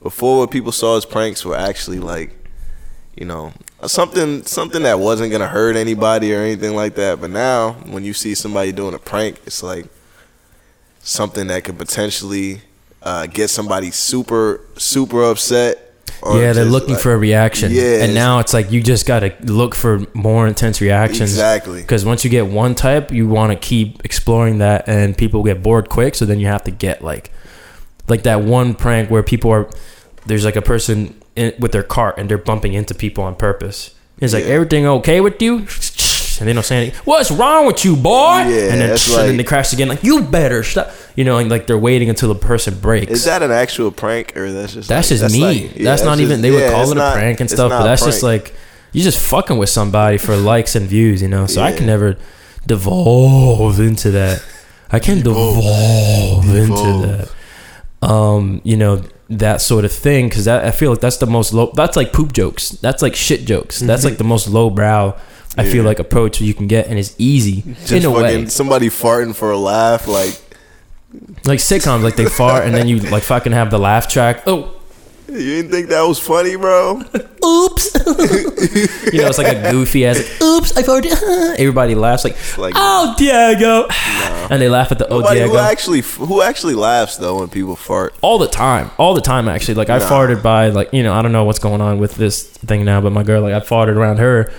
before, what people saw as pranks were actually like, you know, something something that wasn't gonna hurt anybody or anything like that. But now, when you see somebody doing a prank, it's like something that could potentially uh, get somebody super super upset. or yeah, they're looking like- for a reaction. Yeah, and now it's like you just got to look for more intense reactions. Exactly. Because once you get one type, you want to keep exploring that, and people get bored quick. So then you have to get like, like that one prank where people are, there's like a person in, with their cart and they're bumping into people on purpose. It's like Yeah. everything okay with you, and they don't say anything. What's wrong with you, boy? Yeah, and then, that's and then they crash again. Like you better stop. You know, and like they're waiting until the person breaks. Is that an actual prank or that's just That's like- just me. like- yeah, that's not even. just- They would call it a not- prank and stuff, but that's just like you're just fucking with somebody for likes and views, you know. So I can never devolve into that. I can devolve, into Devolve. that. Um, you know that sort of thing because I feel like that's the most low. That's like poop jokes. That's like shit jokes. That's like mm-hmm. the most lowbrow. I feel like approach you can get, and it's easy Just in a fucking way. somebody farting for a laugh, like Like sitcoms, like they fart and then you like fucking have the laugh track. Oh, you didn't think that was funny, bro? oops. you know, it's like a goofy ass. Like, Oops, I farted. Everybody laughs like, Like- oh Diego, and they laugh at the oh Nobody who Diego actually who actually laughs though when people fart. all the time, all the time. Actually, like I Nah. farted by like you know I don't know what's going on with this thing now, but my girl like I farted around her,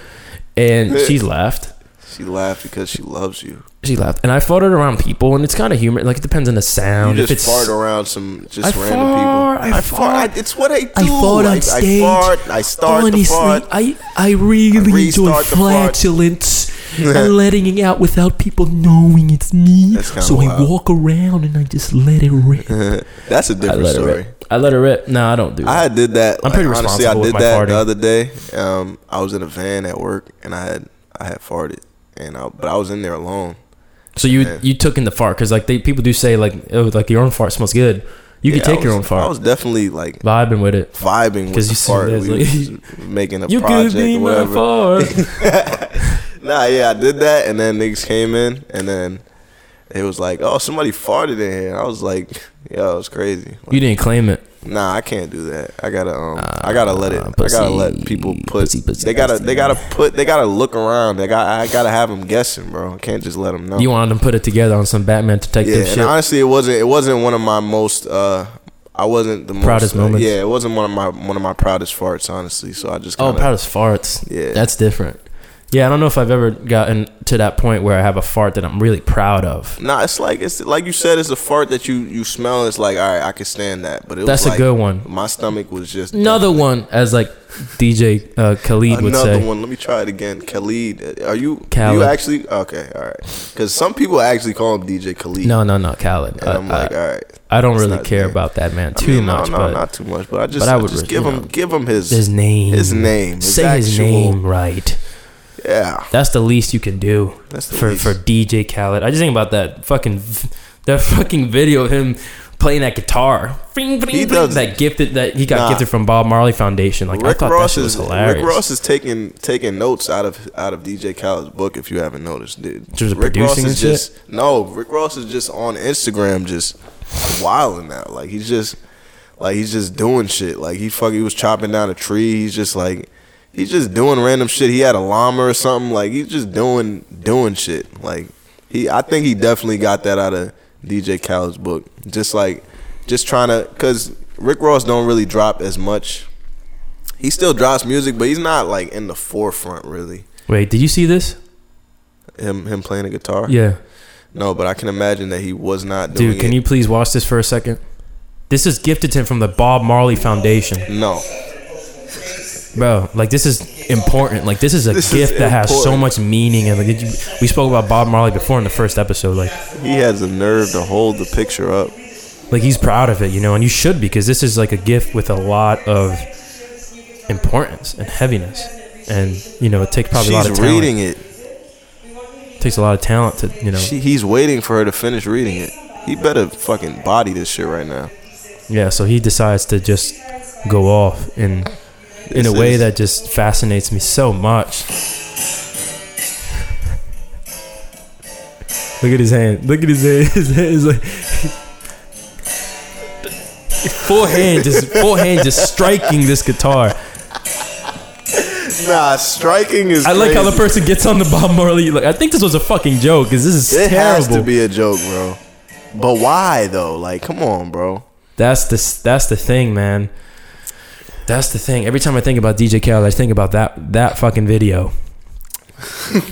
and she's laughed. She laughed because she loves you. She laughed, and I farted around people, and it's kind of humor. Like it depends on the You sound. if just it's fart around some just I random fart, people. I fart. I- it's what I do. I fart on I, stage. I fart. I start Honestly, the fart. I I really I enjoy fart. flatulence and letting it out without people knowing it's me. So I walk around and I just let it rip. That's a I different story. I let it rip. No, I don't do I that. had did that. I'm pretty honestly, I responsible with did my that farting. the other day. Um, I was in a van at work and I had I had farted, and I, but I was in there alone. So you Yeah. you took in the fart because like they people do say like oh like your own fart smells good. You Yeah, can take I your own fart. I was definitely like vibing with it. vibing with the fart. this, We like- making a You project could be or my whatever. fart. Nah, yeah, I did that, and then niggas came in, and then it was like, oh, somebody farted in here. I was like, yo, it was crazy. you didn't claim it. Nah, I can't do that. I gotta, um, I gotta let it. Ah, I gotta let people put. pussy, pussy, they gotta, pussy. they gotta put. They gotta look around. They got. I gotta have them guessing, bro. I can't just let them know. You wanted them to put it together on some Batman detective yeah, and shit. honestly, it wasn't. It wasn't one of my most. uh I wasn't the Proudest most, uh, moments? yeah, it wasn't one of my one of my proudest farts, honestly. So I just Oh, kinda, proudest farts. Yeah. that's different. Yeah, I don't know if I've ever gotten to that point where I have a fart that I'm really proud of. Nah, it's like it's like you said. It's a fart that you you smell. And it's like all right, I can stand that. But it That's was a like, good one. My stomach was just Another one, as like DJ uh, Khalid would say. Another one. Let me try it again. Khalid. Are you? Khaled. You actually? Okay. All right. Because some people actually call him DJ Khalid. No, no, no, Khalid. And I'm like, I, all right. I don't really care about that man I too mean, no, much, no, but not too much. But I just, but I I would just res- give him, know, give him his, his name. his name. His Say his name right. Yeah. That's the least you can do That's the for least. for DJ Khaled. I just think about that fucking that fucking video of him playing that guitar. Bing, bing, He bing, does- that gifted that he got Nah. gifted from Bob Marley Foundation. Like I Rick thought Ross that shit was is hilarious. Rick Ross is taking taking notes out of out of DJ Khaled's book. If you haven't noticed, dude. Rick producing Ross and is shit? just no. Rick Ross is just on Instagram, just wilding out. Like he's just like he's just doing shit. Like he fucking he was chopping down a tree. He's just like he's just doing random shit. He had a llama or something. Like he's just doing doing shit. Like he, I think he definitely got that out of DJ Khaled's book. Just like just trying to, cause Rick Ross don't really drop as much. He still drops music, but he's not like in the forefront really. Wait, did you see this? Him him playing a guitar. Yeah, No, but I can imagine that he was not doing dude. Can it. you please watch this for a second? This is gifted to him from the Bob Marley Foundation, No. Bro. Like this is important. Like this is a This is gift that has so much meaning. And like you, we spoke about Bob Marley before in the first episode. Like He has the nerve to hold the picture up. like he's proud of it, you know, and you should because this is like a gift with a lot of importance and heaviness, and you know it takes probably a lot of She's talent. reading it. It takes a lot of talent to you know. She, he's waiting for her to finish reading it. He better fucking body this shit right now. yeah, so he decides to just go off in a way is- that just fascinates me so much. Look at his hand. Look at his hand. His hand is like full hand, just full hand, just striking this guitar. Nah, striking is. I like how the person gets on the Bob Marley. Like, I think this was a fucking joke because this is It terrible. has to be a joke, bro. But why though? Like, come on, bro. That's the that's the thing, man. That's the thing. Every time I think about DJ Khaled, I think about that that fucking video.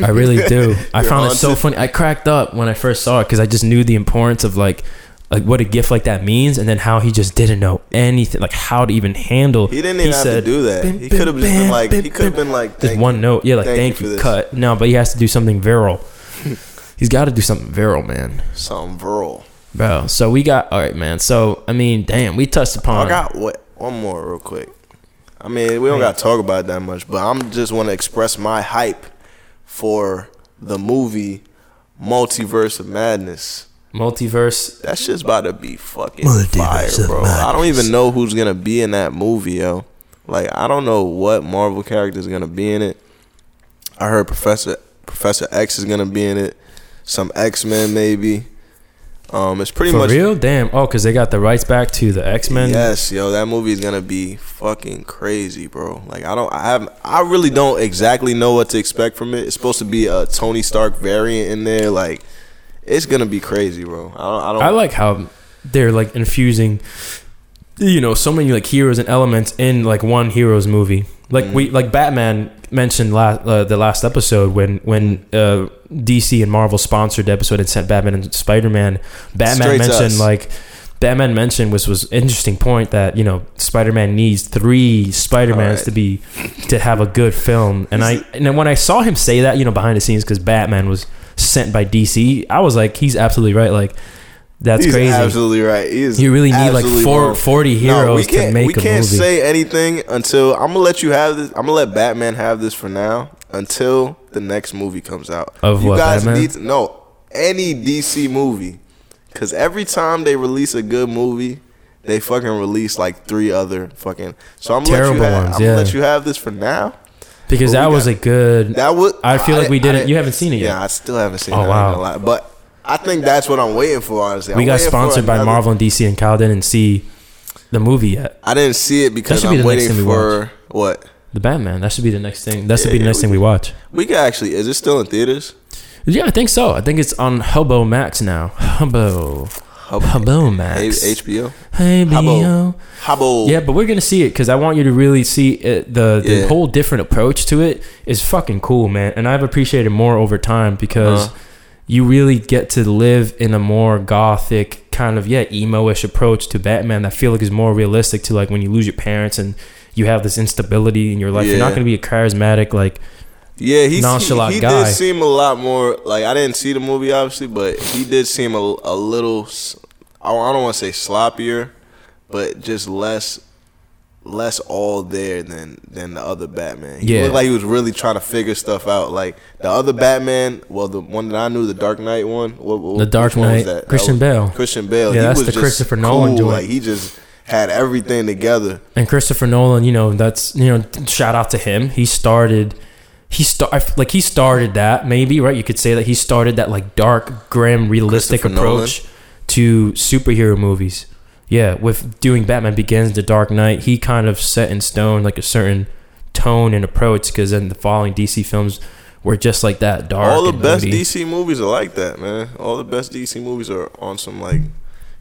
I really do. I You're found it so funny. I cracked up when I first saw it because I just knew the importance of like like what a gift like that means, and then how he just didn't know anything, like how to even handle. He didn't even have said, to do that. "Bim, He could have just been like. bim, He could have been like. Just one note, yeah, like thank you thank for you, cut. No, but he has to do something viral. He's got to do something viral, man, Some viral. bro. So we got all right, man. So I mean, damn, we touched upon. I got what? One more real quick. I mean, we don't got to talk about it that much, but I'm just want to express my hype for the movie Multiverse of Madness. Multiverse. That shit's about to be fucking Multiverse fire, bro. I don't even know who's gonna be in that movie, yo. Like I don't know what Marvel character is gonna be in it. I heard Professor Professor X is gonna be in it. Some X Men maybe. Um, it's pretty For much real? Damn. Oh, because they got the rights back to the X Men. Yes, yo, that movie is gonna be fucking crazy, bro. Like I don't, I have, I really don't exactly know what to expect from it. It's supposed to be a Tony Stark variant in there. Like it's gonna be crazy, bro. I don't, I don't. I like how they're like infusing, you know, so many like heroes and elements in like one hero's movie. Like we Mm-hmm. like Batman mentioned last uh, the last episode when when uh, DC and Marvel sponsored the episode and sent Batman and Spider Man. Batman Straight mentioned us. like. Batman mentioned was was interesting point that you know Spider Man needs three Spider Mans Alright. to be to have a good film, and I and then when I saw him say that you know behind the scenes because Batman was sent by DC, I was like he's absolutely right. Like that's He's crazy. absolutely right. He is You really need like four, wrong. 40 No, heroes we can't, to make we a can't movie. say anything until I'm gonna let you have this. I'm gonna let Batman have this for now until the next movie comes out. Of you what, guys Batman? need to know any DC movie because every time they release a good movie, they fucking release like three other fucking. So I'm gonna let Terrible you have, ones, I'm yeah. gonna let you have this for now. because that was got- a good. That would I feel like we didn't- didn't- you haven't seen it yet. Yeah, I still haven't seen Oh, it. I wow. But I think that's what I'm waiting for. Honestly, we I'm got sponsored by another- Marvel and DC, and Kyle didn't see the movie yet. I didn't see it because should be I'm the next waiting thing we for what. The Batman. That should be the next thing. That should be the yeah, next we thing we watch. We can actually. Is it still in theaters? Yeah, I think so. I think it's on Hubbo Max now. Hubbo. Hubbo Max. H- HBO. Hey, Hubbo. Hubble. Yeah, but we're gonna see it because I want you to really see it. The the Yeah. whole different approach to it is fucking cool, man. And I've appreciated more over time because Uh-huh. You really get to live in a more gothic kind of yeah emo-ish approach to Batman. that I feel like is more realistic to like when you lose your parents and you have this instability in your life. You're not gonna be a charismatic like Yeah, he, Nonchalant he, he guy. did seem a lot more like I didn't see the movie obviously, but he did seem a, a little. I don't want to say sloppier, but just less, less all there than than the other Batman. He Yeah. looked like he was really trying to figure stuff out. Like the other Batman, well, the one that I knew, the Dark Knight one. What, what, The Dark one was Knight, that? That Christian was Bale. Christian Bale. Yeah, he that's was the just Christopher Nolan cool. joint. Like he just had everything together. and Christopher Nolan, you know, that's you know, shout out to him. He started he start like he started that maybe right. You could say that he started that like dark, grim, realistic approach to superhero movies. Yeah, with doing Batman Begins, The Dark Knight, he kind of set in stone like a certain tone and approach. Because then the following DC films were just like that dark. All the best moody. DC movies are like that, man. All the best DC movies are on some like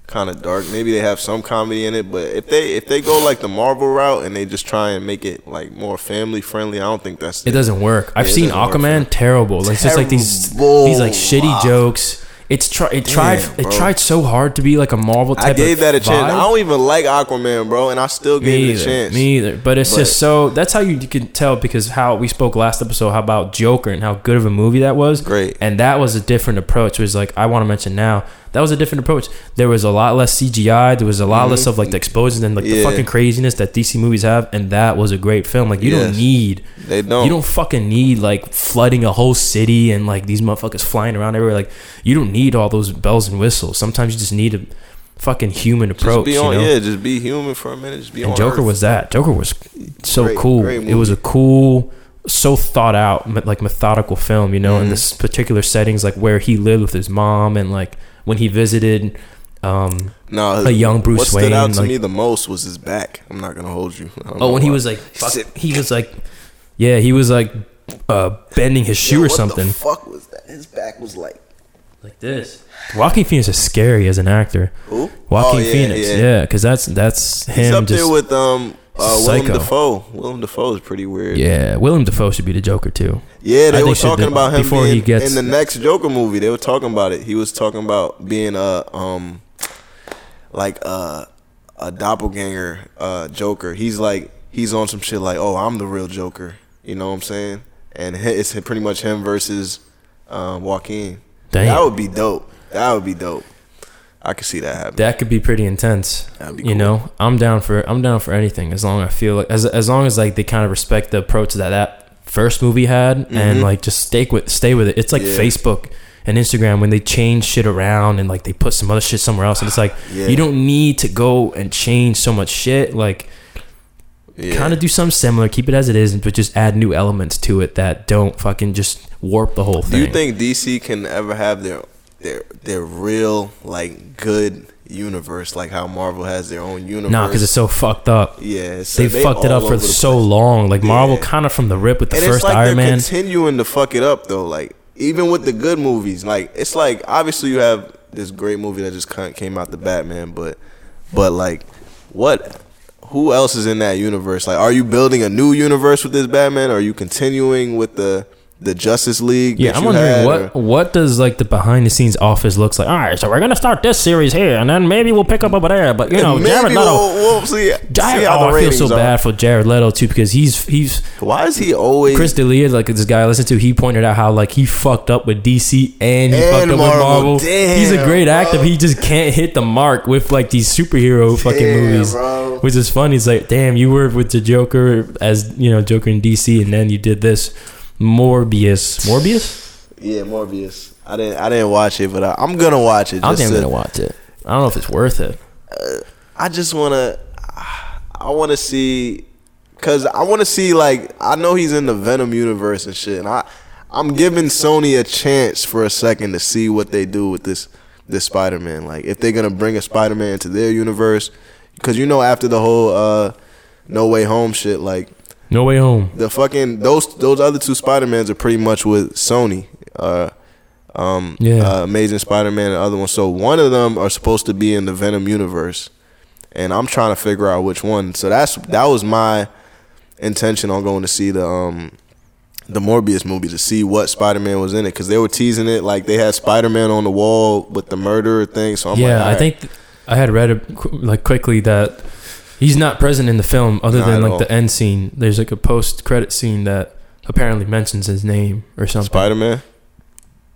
kind of dark. Maybe they have some comedy in it, but if they if they go like the Marvel route and they just try and make it like more family friendly, I don't think that's It doesn't work. I've Yeah, seen doesn't work for Aquaman terrible. Like, it's just like these these like shitty Wow. jokes. It's try it tried Damn, it bro. tried so hard to be like a Marvel type. I gave that a chance. I don't even like Aquaman, bro, and I still Me gave it a chance. Me either. But it's But- just so that's how you can tell because how we spoke last episode how about Joker and how good of a movie that was. Great. And that was a different approach. It was like I want to mention now that was a different approach. There was a lot less CGI. There was a lot less of like the explosions and like the Mm-hmm. Fucking craziness that DC movies have. And that was a great film. Like you don't need They don't. you don't fucking need like flooding a whole city and like these motherfuckers flying around everywhere. Like you don't need all those bells and whistles. Sometimes you just need a fucking human just approach. be on. you know? Yeah, just be human for a minute. Just be And. Joker Earth. was that. Joker was so Great- cool. great It was a cool, so thought out, like methodical film. You know, in Mhm. this particular settings, like where he lived with his mom, and like when he visited. Um, no a young Bruce What stood out Wayne, to like- me the most was his back. I'm not gonna hold you. Oh, when he was like, fuck, he was like, yeah, he was like uh, bending his shoe Yo, or what something. The fuck was that? His back was like like this. Joaquin Phoenix is scary as an actor. who? Joaquin Oh, yeah, Phoenix, yeah. yeah, because that's that's He's him. up just there with um uh, Willem Psycho. Dafoe. Willem Dafoe is pretty weird. yeah, Willem Dafoe should be the Joker too. Yeah, I they think were should talking do- about him before being he gets- in the next Joker movie. They were talking about it. He was talking about being a um like a a doppelganger uh Joker. He's like he's on some shit like, "Oh, I'm the real Joker." You know what I'm saying? And it's pretty much him versus um, Joaquin. Damn. That would be dope. That would be dope. I could see that happening. That could be pretty intense. Be You cool. know, I'm down for I'm down for anything as long as I feel like as as long as like they kind of respect the approach that that first movie had and Mhm. like just stay with stay with it. It's like Yeah. Facebook and Instagram when they change shit around and like they put some other shit somewhere else and it's like Yeah. you don't need to go and change so much shit like Yeah. kind of do something similar keep it as it is but just add new elements to it that don't fucking just warp the whole thing Do you think DC can ever have their their their real like good universe like how Marvel has their own universe? nah because it's so fucked up yeah, it's- they, fucked it up for so place. long like Marvel kind of from the rip with the and first like Iron Man continuing to fuck it up though. Like even with the good movies, like it's like obviously you have this great movie that just came out, the Batman, but but like what? Who else is in that universe? Like, are you building a new universe with this Batman? Or are you continuing with the the Justice League? Yeah, I'm wondering what or- what does like the behind the scenes office looks like. All right, so we're gonna start this series here, and then maybe we'll pick up over there. But you know, Maybe Jared Leto. we'll, we'll see, see Jared, how oh, I feel so are. bad for Jared Leto too because he's he's Why is he always Chris D'Elia, like this guy I listened to, he pointed out how like he fucked up with DC and he And fucked up Marvel. with Marvel. Damn, he's a great bro. actor. but He just can't hit the mark with like these superhero fucking movies, bro. which is funny. It's like, damn, you were with the Joker as you know Joker in DC, and then you did this Morbius. Morbius. Yeah, Morbius. I didn't I didn't watch it, but I, I'm gonna watch it. I think I'm to- gonna watch it. I don't know if it's worth it. I just wanna, I wanna see, cause I wanna see like I know he's in the Venom universe and shit, and I, I'm giving Sony a chance for a second to see what they do with this this Spider Man. Like if they're gonna bring a Spider Man into their universe, cause you know after the whole uh, No Way Home shit, like No Way Home. the fucking those those other two Spider Mans are pretty much with Sony. Uh, um, Yeah. uh, Amazing Spider Man and the other one. So one of them are supposed to be in the Venom universe, and I'm trying to figure out which one. So that's that was my intention on going to see the um the Morbius movie to see what Spider Man was in it because they were teasing it like they had Spider Man on the wall with the murderer thing. So I'm yeah, like, I think th- I had read it, qu- like quickly that he's not present in the film other Not than like all. the end scene. There's like a post credit scene that apparently mentions his name or something. Spider Man.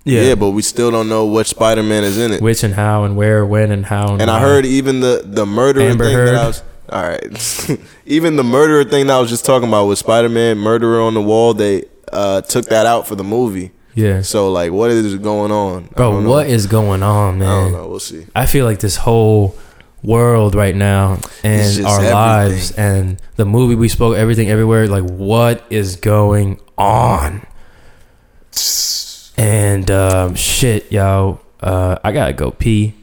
yeah. Yeah. but we still don't know which Spider Man is in it. which and how and where, when and how and, And I heard even the the murderer Amber thing Heard. that I was all right. even the murderer thing that I was just talking about with Spider Man murderer on the wall. They uh, took that out for the movie. yeah, So like, what is going on, bro, what is going on, man? I don't know. We'll see. I feel like this whole world right now and our everything. lives and the movie we spoke, everything, everywhere. Like, what is going on? And um, shit, yo, uh, I gotta go pee.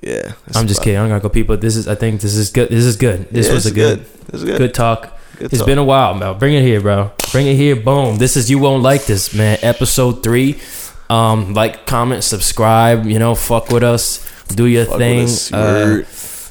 Yeah, I'm just kidding. I'm gonna go pee, but this is. I think this is good. This is good. This Yeah, was a it's good, It's good. good talk. Good It's talk. been a while, Mel. Bring it here, bro. Bring it here. Boom. This is you won't like this, man. Episode three. Um, like, comment, subscribe. You know, fuck with us. Do your Fuck thing.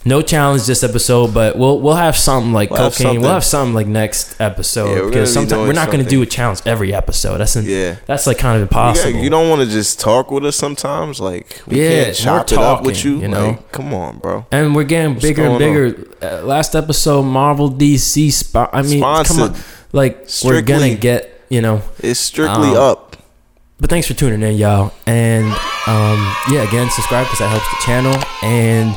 No challenge this episode, but we'll we'll have something like We'll have cocaine. something. We'll have something like next episode Yeah, because sometimes doing we're not going to do a challenge every episode. That's an, Yeah. That's like kind of You, impossible. got- you don't want to just talk with us sometimes. Like we Yeah, can't chop it up with you. you know? Like, come on, bro. and we're getting bigger and bigger. Uh, last episode, Marvel, DC, spo- I mean, come on, like we're gonna get you know. It's strictly Um, up. But thanks for tuning in, y'all. And um, yeah, again, subscribe because that helps the channel. And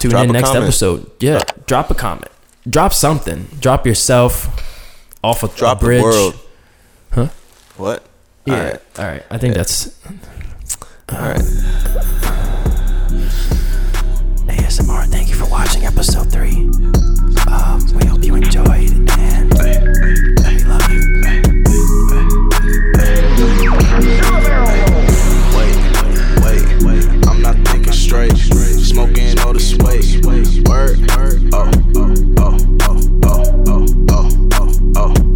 tune Drop in a next comment. episode. Yeah, drop a comment. Drop something. Drop yourself off a, Drop a bridge. the world. Huh? What? Yeah. All right. All right. I think Yeah. that's All right. ASMR. Thank you for watching episode three. Um, we hope you enjoyed and Word, oh, oh, oh, oh, oh, oh, oh, oh, oh.